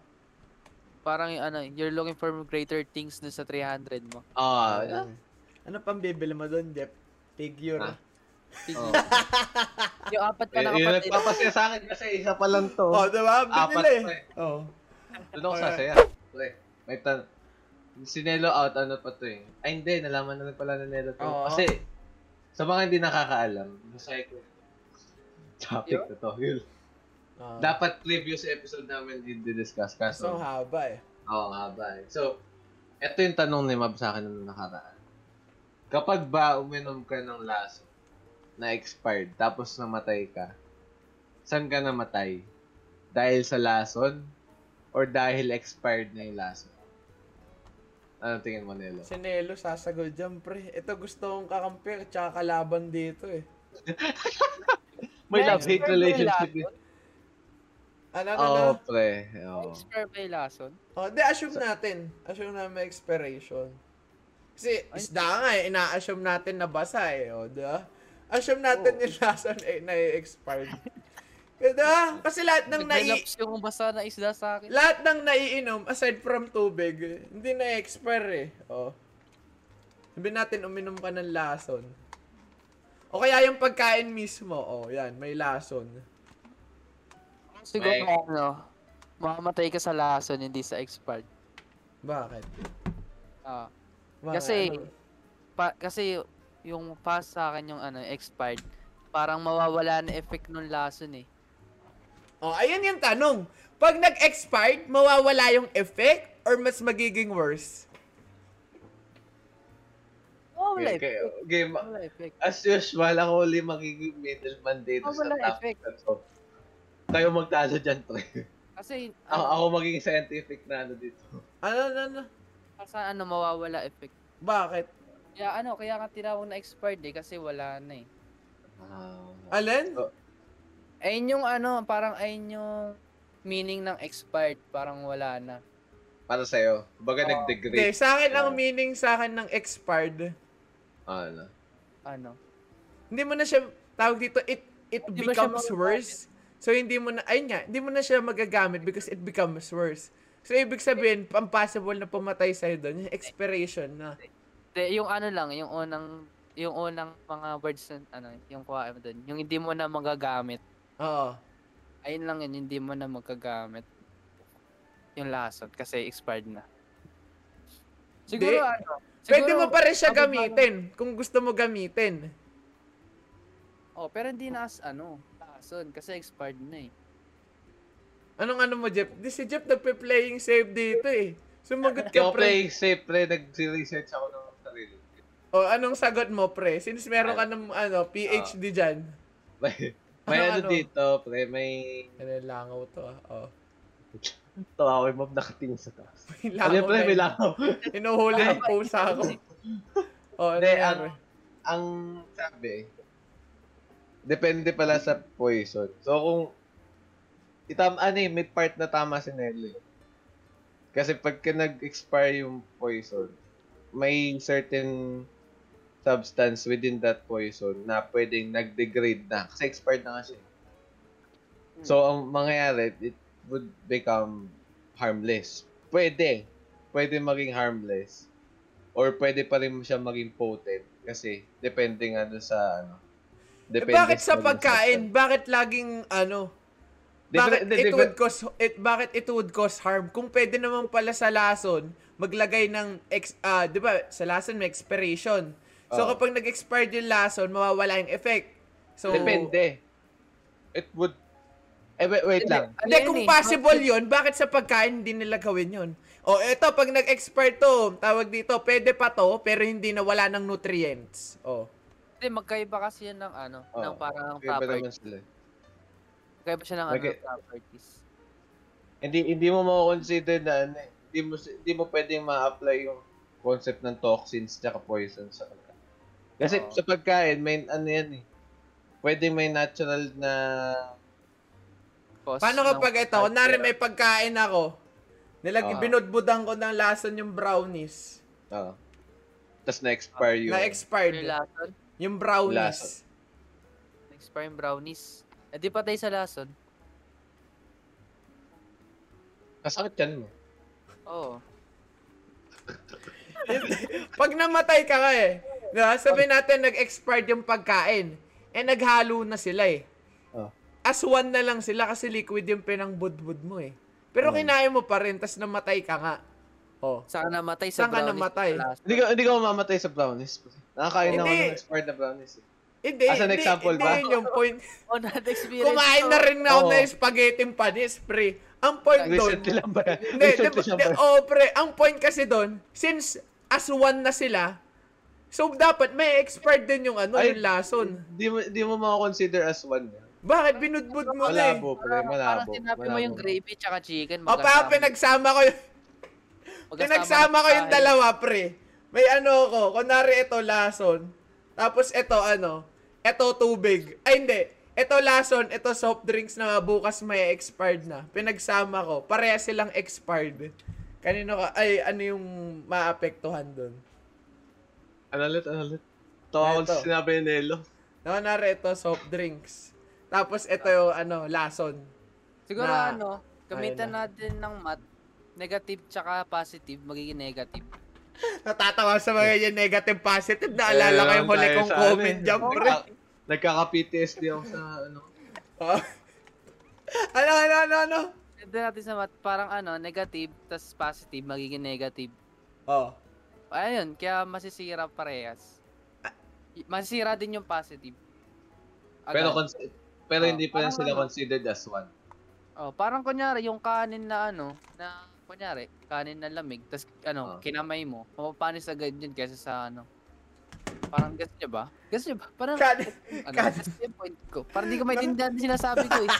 S3: Parang yung ano, you're looking for greater things dun sa 300 mo.
S1: Ah,
S2: Ano pang bibili mo doon, Jeff? Figure.
S1: Ah. oh.
S3: yung apat pa
S1: Eh,
S3: na
S1: yung nagpapasaya sa akin kasi isa pa lang to.
S2: Oh, di ba?
S1: Apat
S2: Binili.
S1: pa eh.
S2: Oh.
S1: Doon ako sasaya. Pre, may tan... Si Nelo out, ano pa to eh. Ay hindi, nalaman na lang pala ni Nelo to.
S2: Oo.
S1: Kasi, sa mga hindi nakakaalam, ko. Topic na to. Yun.
S2: Ah.
S1: Dapat previous episode namin din discuss
S2: so
S1: kaso.
S2: haba eh.
S1: Oo nga ba eh. So, eto yung tanong ni Mab sa akin nung nakaraan. Kapag ba uminom ka ng laso na expired tapos namatay ka, saan ka namatay? Dahil sa lason or dahil expired na yung lason? Ano tingin mo, Nelo?
S2: Si Nelo sasagot dyan, pre. Ito gusto kong kakampi at saka kalaban dito eh.
S1: May love-hate relationship.
S2: Ano, ano,
S1: Oo,
S2: ano?
S1: pre. Oo.
S3: Expire yung lason?
S2: Oh, di, assume natin. Assume na may expiration. Kasi, isda nga eh, ina-assume natin na basa eh, o, di ba? Assume natin yung lason eh, na-expired. Diba? Kasi lahat ng nai...
S3: Yung basa na isda sa akin.
S2: Lahat ng naiinom, aside from tubig, hindi na-expire eh. Oh. Sabi natin, uminom ka ng lason. O kaya yung pagkain mismo, oh, yan, may lason.
S3: Siguro
S1: May-
S3: ano, mamamatay ka sa lason, hindi sa expired.
S2: Bakit?
S3: Ah,
S2: Bakit?
S3: Kasi-
S2: Ano?
S3: pa, kasi yung pass sa akin yung ano, expired, parang mawawala na effect nung lason eh.
S2: Oh, ayun yung tanong. Pag nag-expired, mawawala yung effect or mas magiging worse?
S3: Mawawala
S1: Okay,
S3: effect.
S1: game,
S3: effect.
S1: as usual, ako uli magiging middleman dito
S3: Oh,
S1: sa
S3: wala
S1: top
S3: effect.
S1: to. Kayo magtalo dyan, pre.
S3: Kasi,
S1: Ako,
S3: ano,
S1: ako magiging scientific na ano dito.
S2: Ano, ano, ano?
S3: sa ano, mawawala effect.
S2: Bakit?
S3: Kaya ano, kaya nga tinawag na expired eh, kasi wala na eh.
S1: Ah.
S2: Alin?
S3: Ayun yung ano, parang ayun yung meaning ng expired, parang wala na.
S1: para sa'yo. Baga.
S2: Hindi,
S1: nag-degrade.
S2: sa akin ang
S1: Oh.
S2: meaning sa akin ng expired,
S1: Ano?
S3: Ano?
S2: hindi mo na siya, tawag dito, it it
S3: Hindi
S2: becomes worse. So, hindi mo na, ayun nga, hindi mo na siya magagamit because it becomes worse. So, ibig sabihin, impossible na pumatay sa'yo doon, yung expiration na.
S3: De, yung ano lang, yung unang yung unang mga words na, ano, yung kuha mo doon, yung hindi mo na magagamit.
S2: Oo.
S3: Ayun lang yun, hindi mo na magagamit. Yung lasot kasi expired na. Siguro
S2: Di.
S3: ano?
S2: Pwede
S3: siguro,
S2: mo pa rin siya gamitin kung gusto mo gamitin.
S3: Oh, pero hindi na as ano, lason kasi expired na eh.
S2: Anong ano mo, Jeff? Di si Jeff nagpe-playing save dito eh. Sumagot ka, pre.
S1: play safe, pre, nag-research ako ng sarili.
S2: O, anong sagot mo, pre? Since meron ka ng, ano, PhD dyan.
S1: May,
S2: Ano,
S1: ano,
S2: ano?
S1: dito, pre, may...
S2: Ano, langaw to, ah. Oh.
S1: Tawa ko yung map nakatingin sa taas.
S2: May
S1: Ano
S2: langaw
S1: pre,
S2: na
S1: may langaw.
S2: Hinuhuli ng pusa ako. Oh, ano yan,
S1: ang,
S2: pre?
S1: ang sabi, depende pala sa poison. So, kung, itam, ano eh, may part na tama si Nelly. Kasi pagka nag-expire yung poison, may certain substance within that poison na pwedeng nag-degrade na. Kasi expired na nga siya. So, ang mangyayari, it would become harmless. Pwede. Pwede maging harmless. Or pwede pa rin siya maging potent. Kasi, depende nga dun sa, ano,
S2: Eh,
S1: depende
S2: bakit sa pagkain? Bakit laging, ano, bakit it would cause it bakit it would cause harm kung pwede naman pala sa lason maglagay ng ex ah 'di ba sa lason may expiration so
S1: Oo.
S2: kapag nag-expired yung lason mawawala yung effect so
S1: Depende. It would, eh, wait, wait lang.
S3: Ano
S2: hindi kung
S3: eh,
S2: possible yun bakit sa pagkain hindi nila gawin yun o eto pag nag-expire to tawag dito pwede pa to pero hindi na wala ng nutrients oh
S3: Hindi, magkaiba kasi yan ng ano,
S1: Oo.
S3: ng parang
S1: Kaya ba
S3: properties.
S1: naman sila?
S3: Magkaiba siya ng ano,
S1: Magka-
S3: properties.
S1: Hindi, hindi mo mako-consider na, ano, hindi mo, hindi mo pwedeng ma-apply yung concept ng toxins tsaka poison sa. Kasi
S3: Oo.
S1: sa pagkain, may ano yan eh. Pwede may natural na
S3: Cause
S2: paano kapag ito kunwari may pagkain ako nilag
S1: Oo.
S2: binudbudan ko ng lason yung brownies
S1: Oo. Tapos na-expire yung...
S2: na-expired
S3: Yung
S2: Yung brownies.
S1: Lason.
S3: expire yung brownies. Eh di patay sa lason.
S1: Kasakit yan mo.
S3: Oo.
S2: Pag namatay ka nga eh. Diba? Sabihin natin nag-expired yung pagkain. Eh naghalo na sila eh.
S1: Oh.
S2: As one na lang sila kasi liquid yung pinangbudbud mo eh. Pero
S1: Oh.
S2: kinain mo pa rin, tas namatay ka nga. Oh.
S3: Saan namatay sa
S2: Saan
S3: brownies?
S2: namatay?
S3: sa lason?
S1: Hindi ka, hindi ka mamamatay sa brownies. Nakakain na ako
S2: Hindi.
S1: ng expired na brownies. Eh.
S2: Hindi,
S1: As an
S2: hindi,
S1: example
S2: hindi
S1: ba?
S2: yun yung point.
S3: Oh, not experience.
S2: Kumain na rin ako
S1: Oo.
S2: ng spaghetti panis, pre. Ang point doon,
S1: Recently lang ba yan?
S2: Hindi,
S1: Recently
S2: di, di, oh, pre, ang point kasi doon, since as one na sila, so dapat may expired din yung ano,
S1: Ay,
S2: yung lason.
S1: Di mo, di mo mako-consider as one yan.
S2: Bakit binudbud mo na eh?
S1: Malabo, pre.
S3: Parang,
S1: Malabo.
S3: parang sinabi mo yung
S1: malabo.
S3: gravy tsaka chicken.
S2: O pa, pinagsama ko yung, pinagsama
S3: na
S2: ko yung dalawa, pre. May ano ko, kunwari ito lason, tapos ito ano, ito tubig. Ay hindi, ito lason, ito soft drinks na bukas may expired na. Pinagsama ko, pareha silang expired. Kanino ka, ay ano yung maapektuhan doon?
S1: Ano ulit, ano ulit? Tawa ko sinabi ni Nelo.
S2: Kunwari ito soft drinks. Tapos ito yung ano, lason.
S3: Siguro
S2: na-
S3: ano, gamitan
S2: Ayun
S3: natin ng math, negative tsaka positive, magiging negative.
S2: Natatawa sa mga yung negative positive. Naalala ko yung huli kong comment
S1: ano eh.
S2: dyan, pre.
S1: Nagka- Nagkaka-PTSD ako sa ano.
S2: Oh. Ano, ano, ano, ano?
S3: Doon natin sa math, parang ano, negative, tas positive, magiging negative.
S2: Oh.
S3: Ayun, kaya masisira parehas. Y- Masisira din yung positive.
S1: Pero,
S3: Agad.
S1: cons- pero
S3: Oh,
S1: hindi pa rin sila
S3: ano.
S1: considered as one.
S3: Oh, parang kunyari, yung kanin na ano, na kunyari, kanin na lamig, tas ano,
S1: Oh.
S3: kinamay mo, mapapanis agad yun kesa sa ano. Parang guess nyo ba? Guess nyo ba? Parang,
S2: Kan,
S3: ano,
S2: kan-
S3: guess yung point ko. Parang di ko maintindihan yung sinasabi ko eh.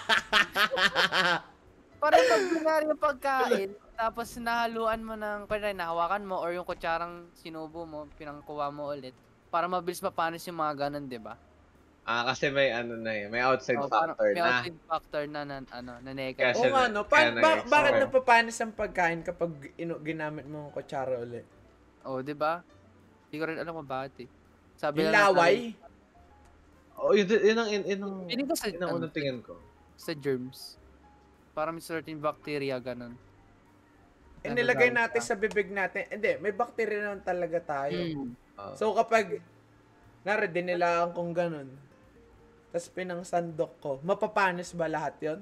S3: Parang pag kunyari yung pagkain, tapos nahaluan mo ng, kunyari nahawakan mo, or yung kutsarang sinubo mo, pinangkuha mo ulit, para mabilis mapanis yung mga ganun, di ba?
S1: Ah, kasi may ano na eh, may outside
S3: Oh, parang
S1: factor
S3: may
S1: na.
S3: outside factor na, na ano, na negative.
S2: Oo nga,
S1: na-
S2: no? Pa- ba- bakit napapanis ang pagkain kapag inu- ginamit mo ang kutsara ulit?
S3: Oh, 'di ba? Hindi ko rin alam kung bakit eh. Sabi
S2: Yung laway?
S1: Oh, yun, yun ang, yun ang,
S3: sarili- Feeling ko sa,
S1: yun ang unang tingin ko.
S3: sa germs. Para may certain bacteria ganun.
S2: Inilagay
S3: Nagagawa
S2: natin
S3: ka.
S2: sa bibig natin. Hindi, may bacteria naman talaga tayo.
S3: Mm.
S2: So kapag nare dinilaan kong ganun, tapos pinangsandok ko, mapapanis ba lahat yon?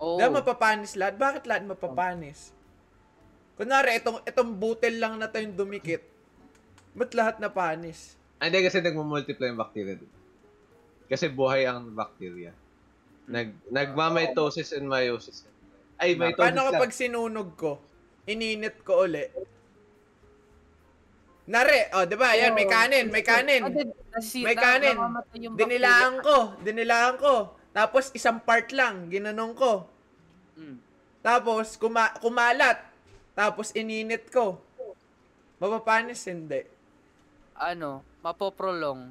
S3: Oo.
S2: Dahil mapapanis lahat, bakit lahat mapapanis? Kunwari, itong, itong butel lang na tayong dumikit, ba't lahat napanis?
S1: Ah, Hindi kasi nagmumultiply yung bacteria dito. Kasi buhay ang bacteria. Nag nagma-mitosis and meiosis. Ay, mitosis
S2: Paano kapag sinunog ko, ininit ko uli? Nare, oh, di ba? Yan, may kanin, may kanin.
S3: Ah,
S2: May kanin. Dinilaan ko, dinilaan ko. Tapos isang part lang, ginanong ko.
S3: Mm.
S2: Tapos kuma- kumalat. Tapos ininit ko. Mapapanis hindi.
S3: Ano, mapoprolong.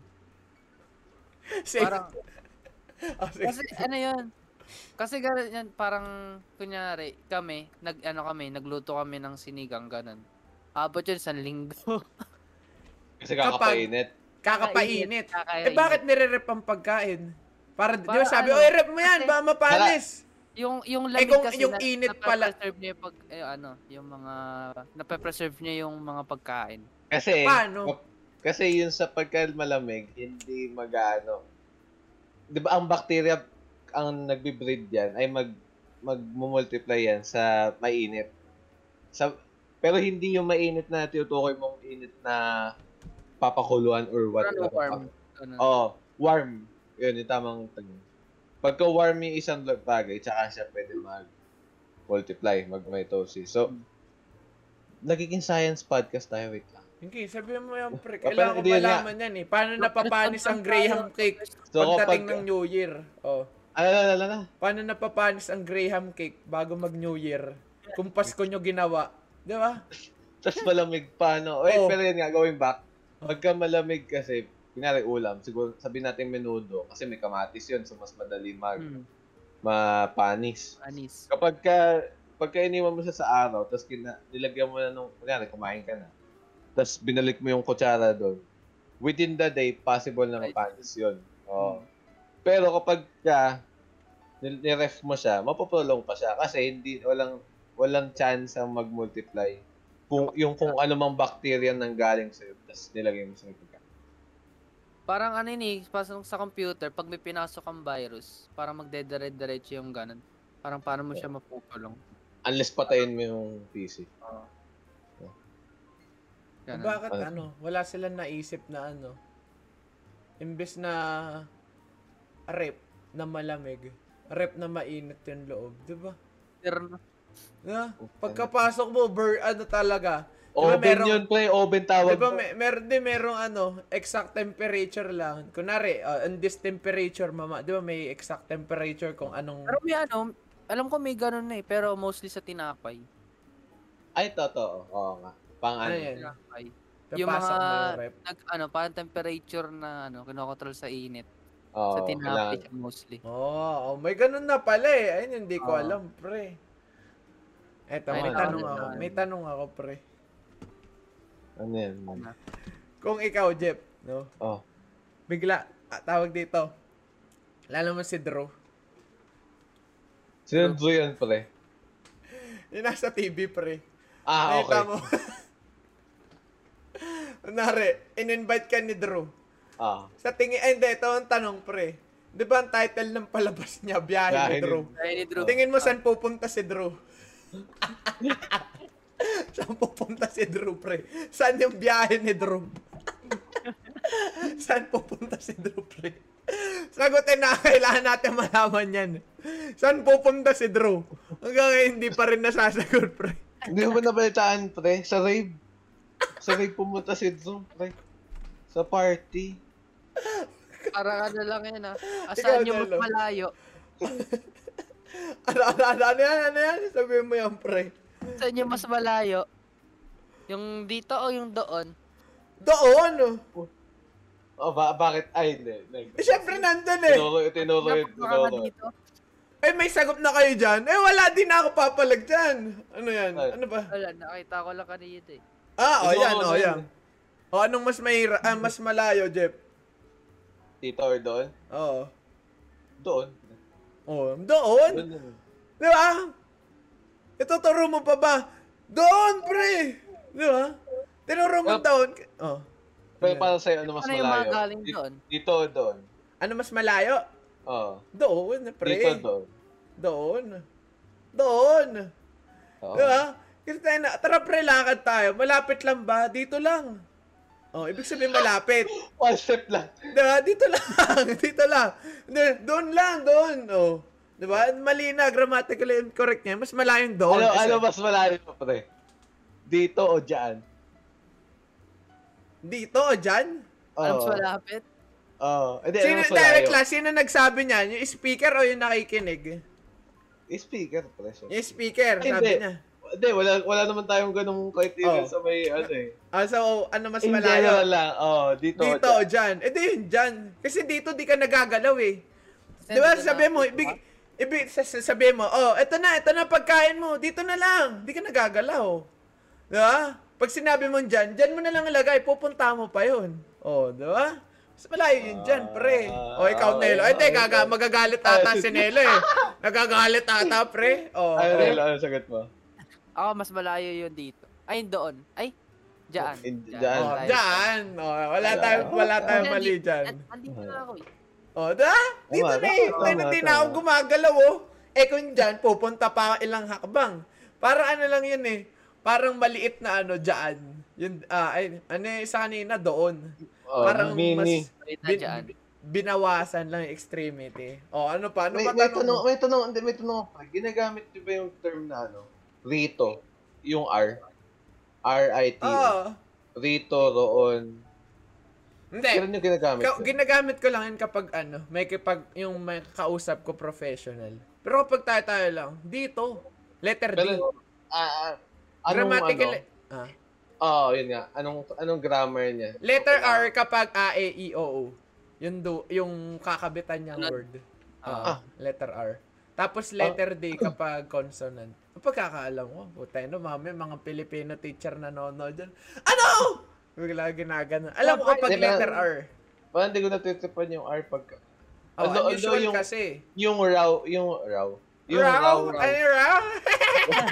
S2: Sige.
S3: Parang,
S2: Oh, sige.
S3: kasi ano yun, kasi ganun yan, parang, kunyari, kami, nag, ano kami, nagluto kami ng sinigang, ganun. Abot yun sa linggo.
S1: Kasi kakapainit.
S2: Kakapainit.
S3: Kakainit.
S2: Eh bakit nire-rep ang pagkain? Para, di ba
S3: Para
S2: sabi,
S3: ano?
S2: oy, rep mo yan,
S3: Kasi-
S2: baka mapanis.
S3: Yung yung
S2: Eh,
S3: lamig
S2: kung
S3: kasi
S2: yung
S3: na,
S2: init pala-
S3: nape-preserve niya yung pag eh, ano, yung mga nape-preserve niya yung mga pagkain.
S1: Kasi,
S2: Paano?
S1: kap- kasi yun sa pagka malamig, hindi mag-ano. Di ba ang bacteria, ang nagbe-breed yan, ay mag mag-multiply yan sa mainit. Sa, pero hindi yung mainit na tinutukoy mong init na papakuluan or what.
S3: Ano warm? Ano?
S1: Oo, warm. Yun, yung tamang tanong. Pagka warm yung isang bagay, tsaka siya pwede mag-multiply, mag-mitosis. So,
S3: Hmm.
S1: nagiging science podcast tayo, wait lang.
S2: Hindi, sabihin mo yan, pre. Kailangan ko malaman yan eh. Paano napapanis ang Graham cake
S1: So,
S2: pagdating
S1: kapag,
S2: ng New Year? Oh.
S1: Ano, ano?
S2: Paano napapanis ang Graham cake bago mag New Year? Kung Pasko nyo ginawa. Di ba?
S1: Tapos malamig pa, no? Wait,
S2: Oo.
S1: pero yun nga, going back. Pagka malamig kasi, pinari ulam, siguro sabihin natin menudo, kasi may kamatis yun, so mas madali mag,
S3: Hmm,
S1: mapanis.
S3: anis.
S1: Kapag ka, pagka iniwan mo siya sa araw, tapos kina, nilagyan mo na nung, kunyari, kumain ka na, tapos binalik mo yung kutsara doon, within the day, possible na mapanis yun. Oo. Pero kapag ka, niref mo siya, mapaprolong pa siya kasi hindi, walang, walang chance ang mag-multiply. Kung, yung kung ano mang bacteria nang galing sa'yo, tapos nilagay mo sa pagkain.
S3: Parang ano yun eh, pasok sa computer, pag may pinasok ang virus, parang magdedire-diretso yung ganun. Parang paano mo siya mapupulong.
S1: Unless patayin mo yung PC.
S3: Ganun.
S2: Bakit
S1: Ano?
S2: ano? Wala silang naisip na ano. Imbes na rep na malamig, rep na mainit yung loob, di ba?
S3: Pero,
S2: Na, pagkapasok mo, ber, ano talaga. Di ba
S1: Oven
S2: merong-
S1: yun, pre. Oven tawag.
S2: Di ba,
S1: doon.
S2: may, meron din merong ano, exact temperature lang. Kunwari, uh, on this temperature, mama, di ba may exact temperature kung anong...
S3: pero may ano, alam ko may ganun na eh, pero mostly sa tinapay.
S1: Ay, totoo. Oo nga. Pang
S2: Ano
S1: ano.
S2: yan?
S3: Tinapay.
S2: Yung
S3: mga-
S2: rep.
S3: Nag, ano, parang temperature na ano, kinokontrol sa init.
S1: Oo,
S3: sa tinapay siya mostly.
S2: Oh, oh, may ganun na pala eh. Ayun, hindi ko
S3: Oo.
S2: alam, pre. Eto,
S3: Ay,
S2: may tanong ako. May tanong ako, pre.
S1: Ano yan?
S2: Kung ikaw, Jeff, no?
S1: Oh.
S2: Bigla, ah, tawag dito. Lalo mo si Drew.
S1: Sino Drew yun, pre?
S2: Yung nasa TV, pre.
S1: Ah,
S2: Nakita
S1: okay.
S2: mo. Kunwari, in-invite ka ni Drew.
S1: Ah.
S2: Sa tingin, ay hindi, ito ang tanong, pre. Di ba ang title ng palabas niya, Biyahe
S1: Biyahe
S2: ni
S1: ni-
S2: Drew?
S4: Ay, ni Drew.
S2: Tingin mo saan pupunta si Drew? saan pupunta si Drew, pre? Saan yung biyahe ni Drew? saan pupunta si Drew, pre? Sagutin na, kailangan natin malaman yan. Saan pupunta si Drew? Hanggang ngayon, hindi pa rin nasasagot, pre.
S1: Hindi mo ba nabalitaan, pre? Sa rave. Sa rave pumunta si Drew, pre. Sa party.
S4: Parang ano lang yan ah.
S2: Ikaw,
S4: Asan yung mas malayo?
S2: Ano, ano, ano, ano yan, ano yan? Sabihin mo yan, pre.
S4: Saan yung mas malayo? Yung dito o yung doon?
S2: Doon!
S1: Oh, ba bakit? Ay, hindi.
S2: Eh, syempre nandun eh.
S1: Tinuro, tinuro, tinuro.
S2: Eh, may sagot na kayo dyan. Eh, wala din na ako papalag dyan. Ano yan?
S1: Ay.
S2: Ano ba?
S4: Wala, nakita ko lang kanina eh.
S2: Ah, o
S1: Tinuro
S2: yan, o
S1: na
S2: yan. O, anong mas mahira, ah, mas malayo, Jeff?
S1: Dito or doon?
S2: Oo.
S1: Doon.
S2: Oh, doon.
S1: Doon.
S2: Di ba? Ituturo mo pa ba? Doon, pre! Di ba? Tinuro mo
S1: Well,
S2: doon. Oh.
S1: Pero para sa'yo, ano mas
S4: Ano yung mga
S1: malayo?
S4: galing
S1: Di-
S4: doon?
S1: Dito or doon?
S2: Ano mas malayo?
S1: Oo.
S2: Doon, pre.
S1: Dito doon.
S2: Doon. Doon.
S1: Oo.
S2: Di ba? Kasi tayo na, tara pre, lakad tayo. Malapit lang ba? Dito lang. Oh, ibig sabihin malapit.
S1: One step lang.
S2: Di ba? Dito lang. dito lang. Doon lang, doon. Oh. Di ba? Mali na, grammatically incorrect niya. Mas malayong doon.
S1: Ano, ano mas malayo pa, pre? Dito o dyan?
S2: Dito o dyan?
S4: Ano mas malapit?
S1: Oo. Hindi,
S2: Sino,
S1: ano mas
S2: direct class, sino nagsabi niyan? Yung speaker o yung nakikinig?
S1: Speaker, pre.
S2: Yung speaker,
S1: Hindi.
S2: sabi niya.
S1: Hindi, wala, wala naman tayong ganung criteria
S2: Oo.
S1: sa may, ano eh.
S2: Ah, so, ano mas
S1: In
S2: malayo?
S1: general lang, oh, dito,
S2: Dito o dyan? Eh, di yun dyan. Kasi dito di ka nagagalaw eh. Di ba, sabi mo, ibig, ibig, sabi mo, oh, eto na, eto na pagkain mo, dito na lang. Di ka nagagalaw. Di ba? Pag sinabi mo dyan, dyan mo na lang ilagay, pupunta mo pa yun. Oh, di ba? Mas malayo yun dyan, pre. O, ikaw,
S1: okay,
S2: Nelo. Ay, teka, magagalit ata si Nelo eh. Nagagalit ata, pre. Oh,
S1: ano, ano sagot mo?
S4: Ako, mas malayo yun dito. Ay, doon. Ay, dyan.
S1: In- dyan.
S2: Oh,
S4: tayo.
S2: dyan. Oh, wala tayong, wala tayong mali dyan.
S4: Andito na ako eh.
S2: O, da? Dito na eh. Tayo na ako gumagalaw oh. Eh kung dyan, pupunta pa ilang hakbang. Para ano lang yun eh. Parang maliit na ano dyan. Yun, ah, ay, ano yung isa kanina doon.
S1: Oh,
S2: Parang
S1: mini.
S2: mas bin- binawasan lang yung extremity. O, ano pa? Ano
S1: May,
S2: pa
S1: may
S2: tanong
S1: may tanong, hindi, may tanong. Ginagamit niyo ba yung term na ano? Rito. Yung R. R-I-T.
S2: Oo.
S1: Rito, roon.
S2: Hindi.
S1: Kailan yung ginagamit
S2: Ka- ginagamit ko lang yun kapag ano, may kapag yung may kausap ko professional. Pero kapag tayo-tayo lang, dito, letter D.
S1: Pero, ah, ah, anong,
S2: Grammatical,
S1: ano?
S2: ah,
S1: Oo, yun nga. Anong, anong grammar niya?
S2: Letter R kapag A, E, I, O, U. Yung, do, yung kakabitan niyang
S4: Ano?
S2: word.
S4: Ah.
S2: Ah, letter R. Tapos letter D kapag consonant. Pagkakaalam ko, puta no, mami, mga Filipino teacher na nanonood dyan. Ano? Bigla ginagano. Alam mo kapag letter R.
S1: Parang hindi ko natitipan yung R pagka...
S2: Oh,
S1: Although-
S2: unusual
S1: although yung-
S2: kasi.
S1: Yung raw, yung raw. Yung
S2: Raw?
S1: raw, raw.
S2: Ay, raw?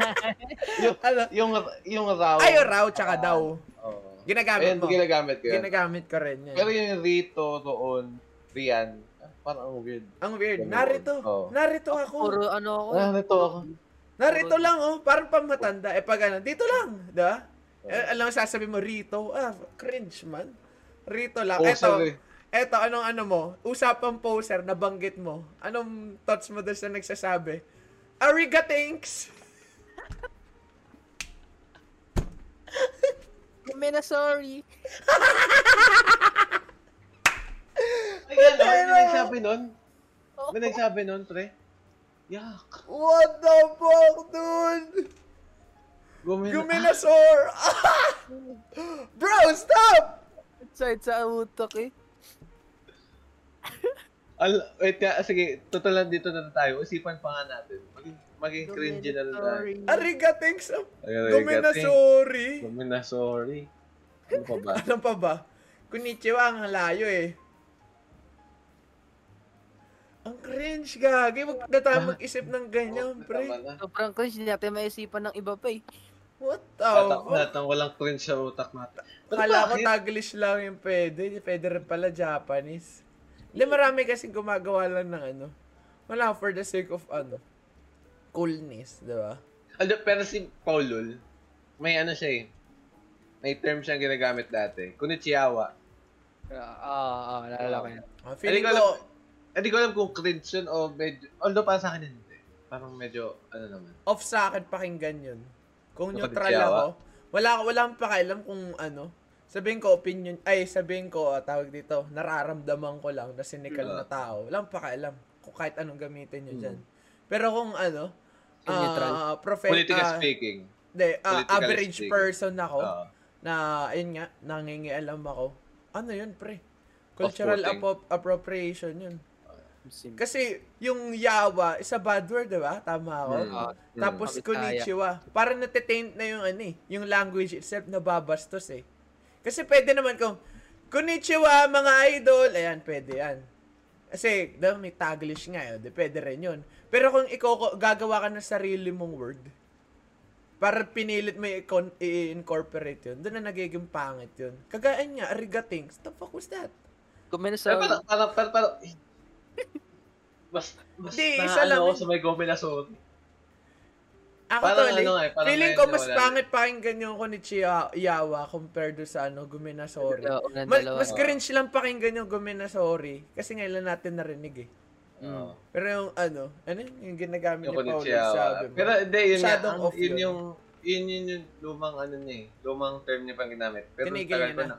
S1: yung,
S2: ano?
S1: yung, yung raw.
S2: Ay, raw tsaka daw.
S1: Oo.
S2: Ginagamit
S1: Ayun,
S2: mo.
S1: ginagamit ko yun.
S2: Ginagamit ko rin yan.
S1: Pero yung rito, roon, riyan, ah, parang ang weird.
S2: Ang weird.
S1: Ganun.
S2: Narito.
S1: Oo.
S2: Narito ako.
S4: Puro ano ako
S1: nito ako.
S2: Narito lang oh, parang pang matanda. Eh pag ano, dito lang, 'di ba? Eh, alam mo sasabi mo rito, ah, cringe man. Rito lang.
S1: Poser
S2: Eto,
S1: eh.
S2: eto anong ano mo? Usapang poser na banggit mo. Anong thoughts mo doon sa nagsasabi? Ariga thanks.
S4: May na sorry.
S1: Ay, ano? May nagsabi nun? May nagsabi nun, pre? Yak.
S2: What the fuck, dude?
S1: Gumina.
S2: Guminasaur. Bro, stop.
S4: Side sa utak eh.
S1: Al wait nga, sige, totalan dito na tayo. Isipan pa nga natin. Maging, maging cringe na lang tayo.
S4: Sorry.
S2: Ariga thanks.
S1: Arigato.
S2: Guminasauri.
S1: Gumina, sorry. Ano pa ba?
S2: Ano pa ba? Konnichiwa ang layo eh. Cringe, gagi. Huwag na tayo mag-isip ng ganyan, pre.
S4: Sobrang cringe, hindi natin maisipan ng iba pa eh.
S2: What the fuck?
S1: natin, walang cringe sa utak natin. Pero
S2: Kala ko? Taglish lang yung pwede. Pwede rin pala Japanese. Hindi, marami kasing gumagawa lang ng ano. Wala, for the sake of ano, coolness, di ba?
S1: Ano, pero si Paulul, may ano siya eh. May term siyang ginagamit dati. Konnichiwa.
S3: Ah, ah, ah, naalala ko yan.
S2: Ah,
S1: Hindi
S2: feeling
S1: ko alam,
S2: ko,
S1: hindi ko alam kung cringe yun o medyo, although para sa akin hindi. Parang medyo, ano naman.
S2: off sa akin pakinggan yun. Kung
S1: Yung
S2: neutral ako, wala, wala akong pakialam kung ano. Sabihin ko opinion, ay sabihin ko, ah, tawag dito, nararamdaman ko lang na cynical na tao. Wala akong pakialam kung kahit anong gamitin nyo dyan. Pero kung ano,
S3: Kung neutral.
S2: ah, prophet,
S1: Politically
S2: ah,
S1: speaking.
S2: Hindi,
S1: Politically
S2: average
S1: speaking.
S2: person ako
S1: Oo.
S2: na, ayun nga, nangingialam ako. Ano yun, pre? Cultural appro- appropriation yun.
S3: Sim-
S2: Kasi yung yawa is a bad word, di ba? Tama ako.
S1: Hmm.
S3: Ah,
S2: Tapos
S3: Kabisaya.
S2: konnichiwa. Para natetaint na yung ano eh, yung language itself na babastos eh. Kasi pwede naman kung konnichiwa mga idol, ayan, pwede yan. Kasi, daw may taglish nga eh, di pwede rin yun. Pero kung ikaw gagawa ka ng sarili mong word, para pinilit mo i-incorporate yun, doon na nagiging pangit yun. Kagaya nga, arigatings, the fuck was that?
S1: Pero
S3: sa...
S1: parang, parang, parang, parang, mas, mas,
S2: Di,
S1: na,
S2: isa
S1: ano
S2: lang
S1: ako
S2: yun.
S1: sa may Gominason.
S2: Ako
S1: Parang
S2: eh,
S1: ano eh, parang
S2: feeling ko mas pangit pakinggan yung Konnichiwa Yawa compared do sa ano, Gumina Sorry.
S3: Sa unang
S2: Mas, mas cringe lang pakinggan yung Gumina Sorry kasi ngayon lang natin narinig eh.
S1: Oo.
S2: Pero yung ano, ano yun, yung ginagamit
S1: Yung
S2: ni Paul sabi mo.
S1: Pero hindi, yun
S2: Masyadong
S1: ang-
S2: off
S1: yun
S2: yun.
S1: yung, yun yun yung lumang ano niya eh. Lumang term niya pang ginamit. Pero
S2: Tinigil
S1: tagal
S2: niya
S1: ko
S2: na.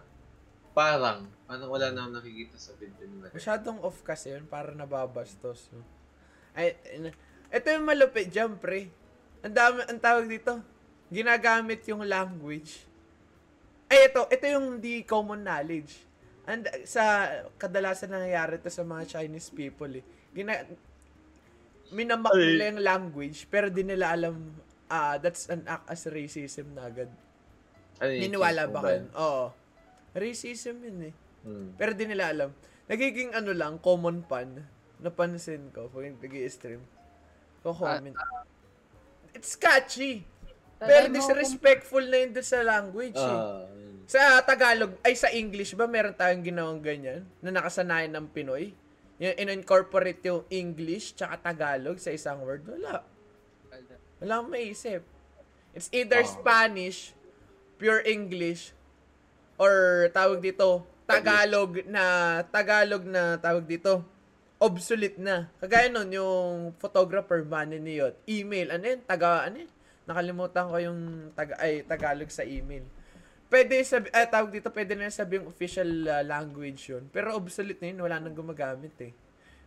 S1: Parang, parang wala na akong nakikita sa video nila.
S2: Masyadong off kasi yun, para nababastos. No? Ay, ito yung malupit dyan, pre. Ang dami, ang tawag dito, ginagamit yung language. Ay, ito, ito yung di common knowledge. And sa kadalasan nangyayari to sa mga Chinese people eh. Gina, minamak
S1: Ay.
S2: nila yung language, pero di nila alam, ah, that's an act as racism na agad.
S1: Yun,
S2: Niniwala ba kayo? Oo. Racism yun eh.
S1: Hmm.
S2: Pero di nila alam. Nagiging ano lang, common pan. Napansin ko pag nag-i-stream. Ko-comment. It's catchy. Pero disrespectful na yun sa language eh.
S1: Ah.
S2: Sa Tagalog, ay sa English ba meron tayong ginawang ganyan? Na nakasanayan ng Pinoy? Yung in-incorporate yung English tsaka Tagalog sa isang word? Wala. Wala akong maisip. It's either
S1: Oh.
S2: Spanish, pure English, or tawag dito, Tagalog na, Tagalog na tawag dito, obsolete na. Kagaya nun, yung photographer man niyot, email, ano yun, taga, ano yun, nakalimutan ko yung taga, ay, Tagalog sa email. Pwede sabi, eh, tawag dito, pwede na sabi yung official uh, language yun. Pero obsolete na yun, wala nang gumagamit eh.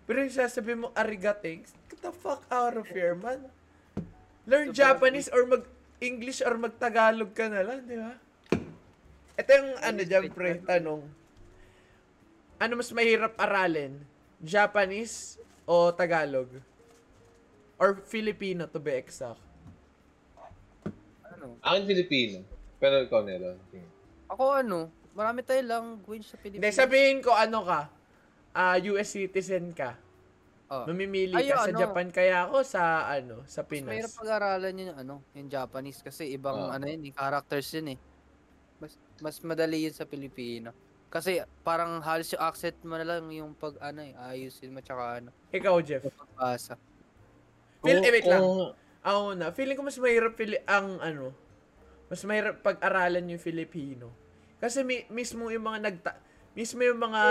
S2: Pero yung sasabi mo, arigating, get the fuck out of here, man. Learn Japanese or mag-English or mag-Tagalog ka na lang, di ba? Ito yung ano dyan, pre, tanong. Ano mas mahirap aralin? Japanese o Tagalog? Or Filipino, to be exact?
S3: Ano?
S1: Akin Filipino. Pero ikaw nila.
S3: Ako ano, marami tayong language sa
S2: Hindi,
S3: Pilipinas.
S2: sabihin ko ano ka, ah US citizen ka.
S3: Oh.
S2: Mamimili
S3: Ay,
S2: ka sa
S3: ano?
S2: Japan kaya ako sa ano, sa
S3: Mas mahirap
S2: Pinas.
S3: pag-aralan yun yung ano, yung Japanese kasi ibang
S1: Ah.
S3: ano yun, eh, characters yun eh. Mas mas madali yun sa Pilipino. Kasi parang halos yung accent mo na lang yung pag ano eh, ayusin mo tsaka ano,
S2: Ikaw, Jeff.
S3: pagbasa.
S2: Feel,
S1: Kung-
S2: eh, wait lang.
S1: kung-
S2: Ako na, feeling ko mas mahirap pili ang ano, mas mahirap pag-aralan yung Filipino. Kasi mi- mismo yung mga nagta mismo yung mga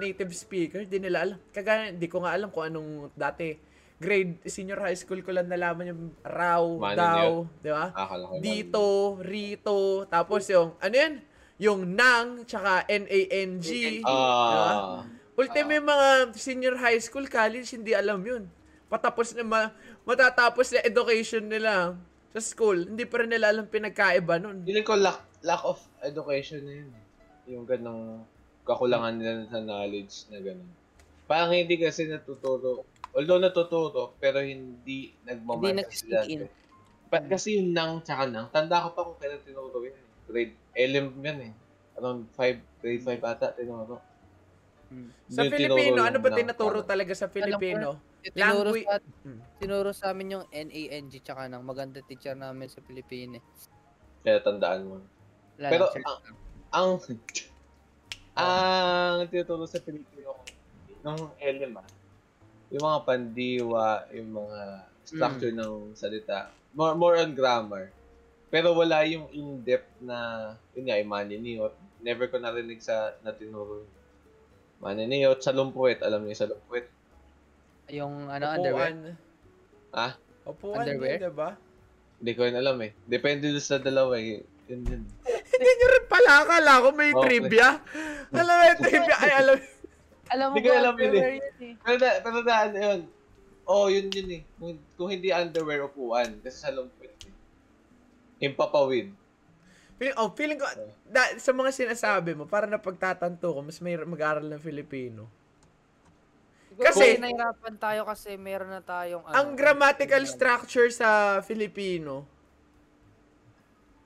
S2: native speaker, di nila alam. Kagaya, di ko nga alam kung anong dati grade senior high school ko lang nalaman yung raw,
S1: Mano
S2: daw, di ba? Dito, rito, tapos yung ano yan? Yung nang, tsaka N-A-N-G. diba?
S1: Ah.
S2: Ultimo yung mga senior high school, college, hindi alam yun. Patapos na ma- matatapos na education nila sa school, hindi pa rin nila alam pinagkaiba nun.
S1: Feeling ko lack, lack of education na yun. eh. Yung ganong kakulangan nila sa knowledge na gano'n. Parang hindi kasi natuturo. Although natuturo, pero hindi nagmamark
S3: Hindi
S1: kasi
S3: nag-stick in.
S1: Pa- kasi yung nang tsaka nang, tanda ko pa kung kailan tinuro yun. eh. Grade 11 yan eh. Around 5, grade 5 ata tinuro.
S2: Sa
S1: Yung
S2: Filipino, ano ba tinuturo talaga sa Filipino?
S3: Tinuro sa,
S2: Hmm.
S3: tinuro sa amin yung NANG tsaka ng maganda teacher namin sa Pilipinas.
S1: Kaya tandaan mo.
S3: Wala
S1: Pero,
S3: sir.
S1: Ang, ang tinuturo sa Pilipino ng LM ah, yung mga pandiwa, yung mga structure
S3: Mm.
S1: ng salita, more, more on grammar. Pero wala yung in-depth na, yun nga, yung maniniyot. Never ko narinig sa natinuro. Maniniyot, salumpuet. Alam niyo yung salumpuet?
S3: Yung ano, underwear.
S2: Upuan.
S1: Ah?
S2: Upuan
S3: Underwear?
S2: din, diba?
S1: Hindi ko yun alam eh. Depende doon sa dalawa eh. Yun yun.
S2: Hindi nyo rin pala akala ko may
S1: Okay.
S2: trivia. Alam mo yung trivia. Ay, alam
S4: Alam mo ba,
S1: alam yun eh.
S4: underwear yun eh.
S1: Pero, na, pero na, ano yun? Oo, oh, yun yun eh. Kung, kung hindi underwear, upuan. Kasi salumpuet eh. Impapawid.
S2: Feeling, oh, feeling ko, da, sa mga sinasabi mo, para napagtatanto ko, mas may mag-aral ng Filipino. Kasi-
S4: nahirapan tayo kasi meron na tayong ano,
S2: Ang grammatical structure sa Filipino,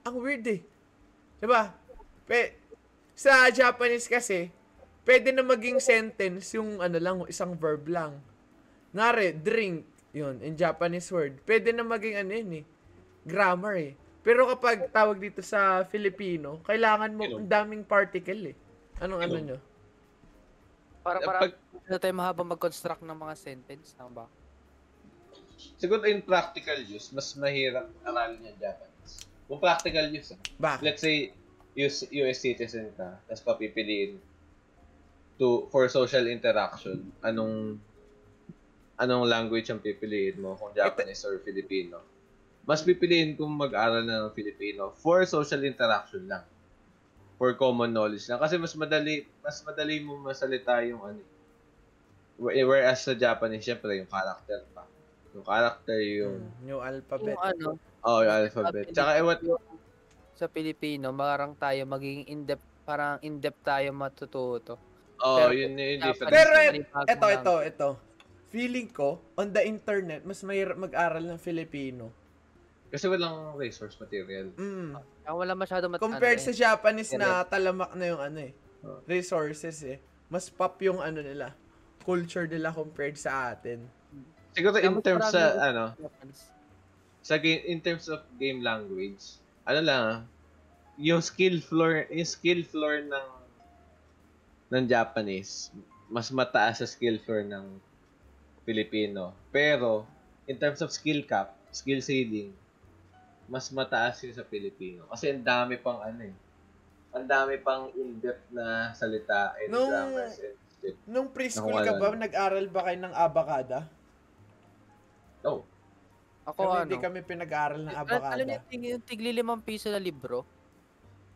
S2: ang weird eh. Diba? Pe, sa Japanese kasi, pwede na maging sentence yung ano lang, isang verb lang. Ngari, drink, yun, in Japanese word. Pwede na maging ano yun eh, grammar eh. Pero kapag tawag dito sa Filipino, kailangan mo, ang daming particle eh. Anong ano nyo?
S4: para para
S1: Pag,
S4: na tayo mahabang mag-construct ng mga sentence, tama ba?
S1: siguro in practical use, mas mahirap aralin yung Japanese. Kung practical use, ah.
S2: Bakit?
S1: let's say, US, US citizen ka, tapos papipiliin to for social interaction, anong anong language ang pipiliin mo, kung Japanese or Filipino. Mas pipiliin kung mag-aral na ng Filipino for social interaction lang. For common knowledge lang. Kasi mas madali, mas madali mo masalita yung ano. eh. Whe- Whereas sa Japanese, syempre, yung character pa. Yung character, yung,
S2: Hmm, New alphabet.
S4: Yung ano,
S1: oh, yung alphabet. Tsaka, ewan,
S4: sa Pilipino, parang tayo magiging in-depth, parang in-depth tayo matututo.
S1: oh,
S4: Pero-
S1: yun, yun, yung difference.
S2: Pero Ito, ito, ito. Feeling ko, on the internet, mas mahirap mag-aral ng Filipino.
S1: Kasi walang resource material.
S2: Mm.
S4: Kaya wala masyado mat
S2: Compared
S4: ano
S2: sa
S4: eh.
S2: Japanese na talamak na yung ano eh.
S1: Oh.
S2: Resources eh. Mas pop yung ano nila. Culture nila compared sa atin.
S1: Siguro in terms sa, ano, sa game, in terms of game language, ano lang, ah, yung skill floor, yung skill floor ng ng Japanese, mas mataas sa skill floor ng Filipino. Pero, in terms of skill cap, skill ceiling, mas mataas yun sa Filipino. Kasi ang dami pang ano eh. Ang dami pang in-depth na salita and
S2: Nung-
S1: grammars and shit.
S2: Nung preschool ka ba, nag-aral ba kayo ng abakada?
S1: Oh,
S4: Ako
S2: Kami,
S4: ano,
S2: hindi kami pinag-aral ng
S4: Al- alam
S2: abakada.
S4: niyo, yung, yung tigli limang piso na libro,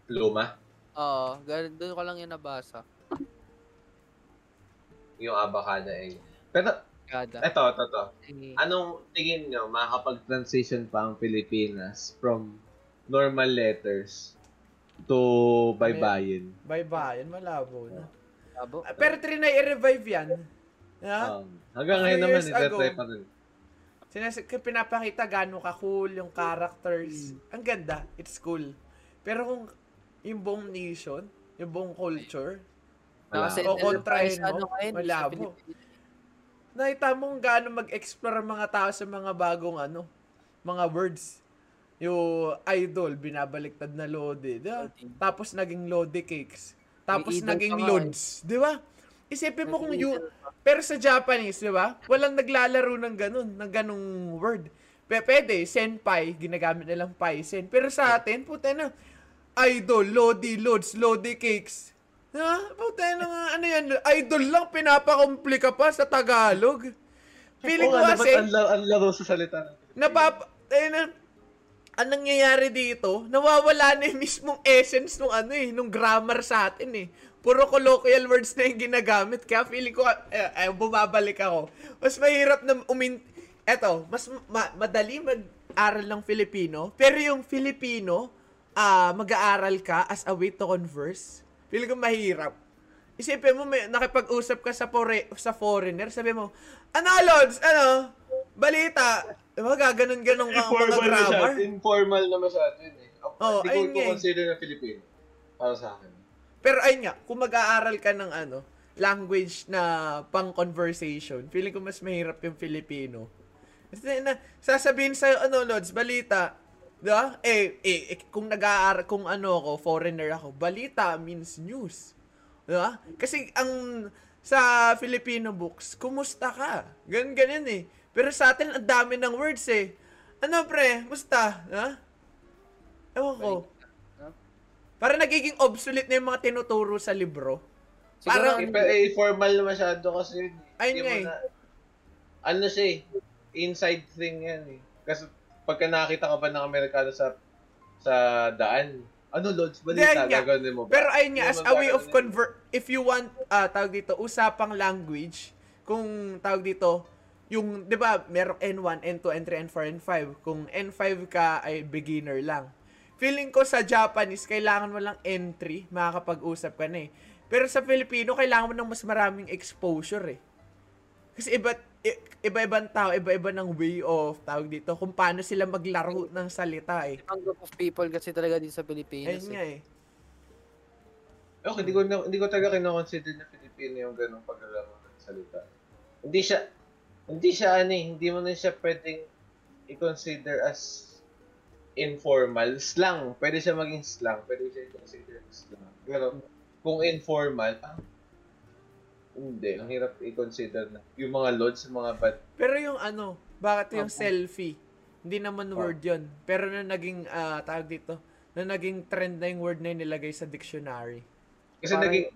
S1: luma.
S4: oo, ganun, doon ko lang yung nabasa.
S1: Yung abakada eh. Pero,
S4: Kada.
S1: eto, eto, eto.
S4: Eh,
S1: Anong tingin nyo, makakapag-transition pa ang Pilipinas from normal letters to baybayin?
S2: Yan, malabo na.
S4: labo.
S2: Ah, Pero trinay i-revive yan. Ha?
S1: Um, hanggang ngayon naman,
S2: ago.
S1: pa rin.
S2: Sinas pinapakita gano'ng ka-cool yung characters. Ang ganda. It's cool. Pero kung yung buong nation, yung buong culture,
S1: Wala.
S4: Nakaset
S2: O, kontrahin
S4: enterprise,
S2: mo,
S4: ano
S2: malabo. Nakita mo kung gaano mag-explore mga tao sa mga bagong ano, mga words. Yung idol, binabaliktad na lode. Di ba? Tapos naging lode cakes. Tapos
S4: May
S2: naging
S4: nga eh.
S2: lods. Di ba? Isipin mo kung you... Pero sa Japanese, di ba? Walang naglalaro ng ganun, ng ganung word. P- pwede, senpai, ginagamit nilang paisen. Pero sa atin, puta na, idol, lodi, loads, lodi cakes. Ha? Puta na nga, ano yan, idol lang, pinapakomplika pa sa Tagalog. Feeling ko kasi,
S1: ang, la- ang laro sa salita
S2: napap... Eh, na, ang nangyayari dito, nawawala na yung mismong essence nung ano eh, nung grammar sa atin eh. Puro colloquial words na yung ginagamit. Kaya feeling ko, eh, eh, bumabalik ako. Mas mahirap na umin... Eto, mas ma- madali mag-aral ng Filipino. Pero yung Filipino, ah mag-aaral ka as a way to converse. Feeling ko mahirap. Isipin mo, may, nakipag-usap ka sa, pore, sa foreigner, sabi mo, ano, Lods, ano, balita, diba, gaganon-ganon ka mga
S1: na
S2: grammar.
S1: Informal naman sa atin eh.
S2: Oo,
S1: Hindi ko
S2: eh.
S1: consider na Filipino. Para sa akin.
S2: Pero ayun nga, kung mag-aaral ka ng ano, language na pang-conversation, feeling ko mas mahirap yung Filipino. Kasi na, sasabihin sa'yo, ano, Lods, balita, di ba? Eh, eh, eh, kung nag-aaral, kung ano ako, foreigner ako, balita means news. Di ba? Kasi ang sa Filipino books, kumusta ka? Ganun, ganun eh. Pero sa atin, ang dami ng words eh. Ano pre, musta? Ha? Ewan ko. Para nagiging obsolete na yung mga tinuturo sa libro.
S3: Siguro,
S2: Parang-
S1: Eh, formal na masyado kasi yun. eh.
S2: Ayun nga eh.
S1: ano siya eh, inside thing yan eh. Kasi pagka nakakita ka ba ng Amerikano sa sa daan, ano Lods, balita,
S2: nga.
S1: gagawin mo ba?
S2: Pero ayun nga, as a way of convert, if you want, ah tawag dito, usapang language, kung tawag dito, yung, di ba, merong N1, N2, N3, N4, N5. Kung N5 ka ay beginner lang. Feeling ko sa Japanese, kailangan mo lang N3, makakapag-usap ka na eh. Pero sa Filipino, kailangan mo ng mas maraming exposure eh. Kasi iba, i- iba-ibang tao, iba-iba ng way of, tawag dito, kung paano sila maglaro ng salita eh.
S3: ang group of people kasi talaga din sa Pilipinas.
S2: Ayun
S3: eh.
S2: nga eh.
S1: Okay, hindi ko, na, hindi ko talaga kinoconsider na Filipino yung ganong paglalaro ng salita. Hindi siya, hindi siya ano eh, hindi mo na siya pwedeng i-consider as informal. Slang, pwede siya maging slang, pwede siya i-consider as slang. Pero kung informal, ah, hindi, ang hirap i-consider na. Yung mga lods, yung mga bad
S2: Pero yung ano, bakit yung
S3: Opo.
S2: selfie? Hindi naman
S1: Oh.
S2: word yon Pero na naging, ah, tawag dito, na naging trend na yung word na yun nilagay sa dictionary.
S1: Kasi
S3: Parang-
S1: naging,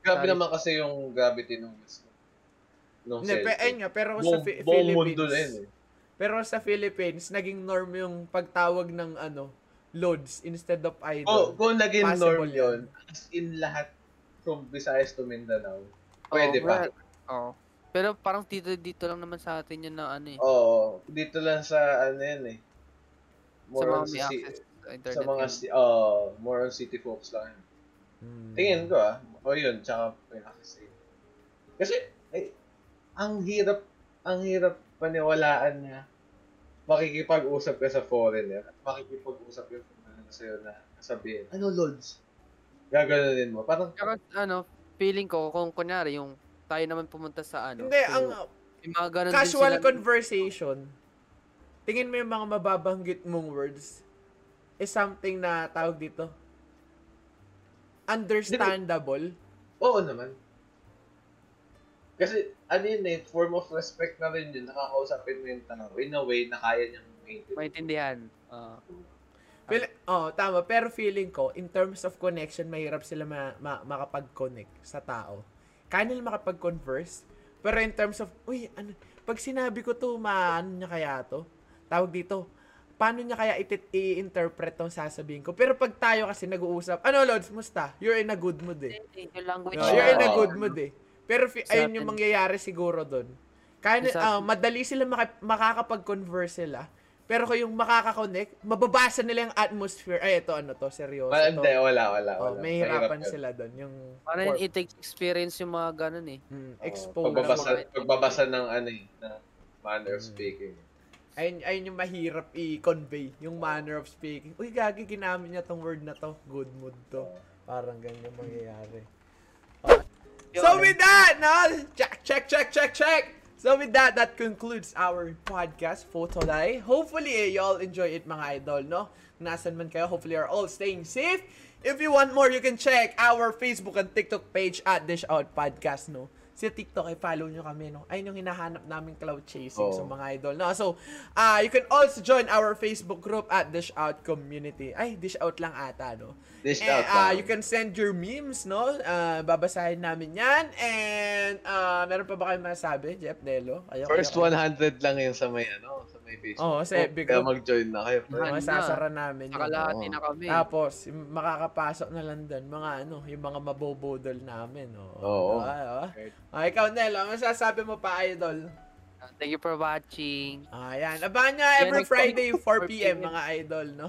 S1: grabe naman kasi yung gravity nung nung
S2: Hindi, pe,
S1: selfie.
S2: ayun nga, pero sa Fi-
S1: buong mundo na yun
S2: Philippines,
S1: eh.
S2: pero sa Philippines, naging norm yung pagtawag ng ano, loads instead of
S1: Oh,
S2: idol.
S1: kung naging
S2: Possible
S1: norm yun, as in lahat from Visayas to Mindanao, Pwede pa.
S3: well, Oo. Pero parang dito dito lang naman sa atin yun na ano eh.
S1: Oo, dito lang sa ano yan eh.
S3: sa mga
S1: on
S3: may
S1: si-
S3: access sa internet.
S1: sa mga si- oh, more on city folks lang. yun.
S2: Hmm.
S1: Tingin ko ah. O yun, tsaka may access eh. Kasi, ay, ang hirap, ang hirap paniwalaan niya makikipag-usap ka sa foreigner at makikipag-usap yung foreigner sa'yo na sabihin, ano Lods? Gaganunin mo. Parang,
S3: Tsaka ano, feeling ko kung kunyari yung tayo naman pumunta sa ano.
S2: Hindi,
S3: so,
S2: ang
S3: yung mga ganun
S2: casual
S3: sila-
S2: conversation, tingin mo yung mga mababanggit mong words is something na tawag dito understandable.
S1: oo naman. Kasi, ano yun eh, form of respect na rin yun. Nakakausapin mo yung tao in a way na kaya niyang maintindihan.
S3: maintindihan. Ah.
S2: Feel, oh, tama. Pero feeling ko, in terms of connection, mahirap sila ma- ma- makapag-connect sa tao. Kaya nila makapag-converse. Pero in terms of, uy, ano, pag sinabi ko to, maano niya kaya to? Tawag dito, paano niya kaya itit- i-interpret tong sasabihin ko? Pero pag tayo kasi nag-uusap, ano Lods, musta? You're in a good mood eh.
S3: language.
S2: Oh,
S1: Oo.
S2: you're in a
S1: Oo.
S2: good mood eh. Pero fi- ayun yung mangyayari siguro doon. Kaya
S3: atin-
S2: madali sila maka- makakapag-converse sila. Pero kung yung makaka-connect, mababasa nila yung atmosphere. Ay, ito ano to, seryoso
S1: Wala,
S2: to.
S1: hindi, wala, wala.
S2: Oh,
S1: wala.
S2: may
S1: Mahirap
S2: hirapan sila doon. Yung
S3: Parang it takes experience yung mga ganun eh.
S2: mm, expose.
S1: Pagbabasa,
S3: mga-
S1: pagbabasa ng ano eh, na manner of
S2: Mm.
S1: speaking.
S2: Ayun, ayun yung mahirap i-convey. Yung manner of speaking. Uy, gagi, ginamit niya tong word na to. Good mood to. Parang ganyan yung mangyayari. So with that, no? Check, check, check, check, check. So with that, that concludes our podcast for today. Hopefully, eh, you all enjoy it, mga idol, no? Nasaan man kayo, hopefully you're all staying safe. If you want more, you can check our Facebook and TikTok page at Dish Out Podcast, no? Sa TikTok, ay follow nyo kami, no? Ayun yung hinahanap namin cloud chasing
S1: Oo.
S2: sa mga idol, no? So, uh, you can also join our Facebook group at Dish Out Community. Ay, Dish Out lang ata, no?
S1: Dished
S2: Eh,
S1: out lang.
S2: you can send your memes, no? Ah, babasahin namin yan. And, ah, meron pa ba kayong masabi, Jeff Delo? Ayaw,
S1: First
S2: ayaw,
S1: 100 lang yun sa may ano, sa may Facebook.
S2: Oo, sa FB
S1: Kaya
S2: group.
S1: mag-join na kayo.
S2: ayaw.
S3: Ano?
S2: Masasara namin.
S3: Nakalahati
S1: Oo.
S3: na kami.
S2: Tapos, makakapasok na lang doon, mga ano, yung mga mabobodol namin. Oo.
S1: Oo.
S2: Ah, ah. Ah, ikaw, Nel, ano masasabi mo pa, idol?
S3: Thank you for watching.
S2: Ayan. Abangan nyo every Friday, 4
S3: 4
S2: p.m.
S3: p.m.
S2: mga idol, no?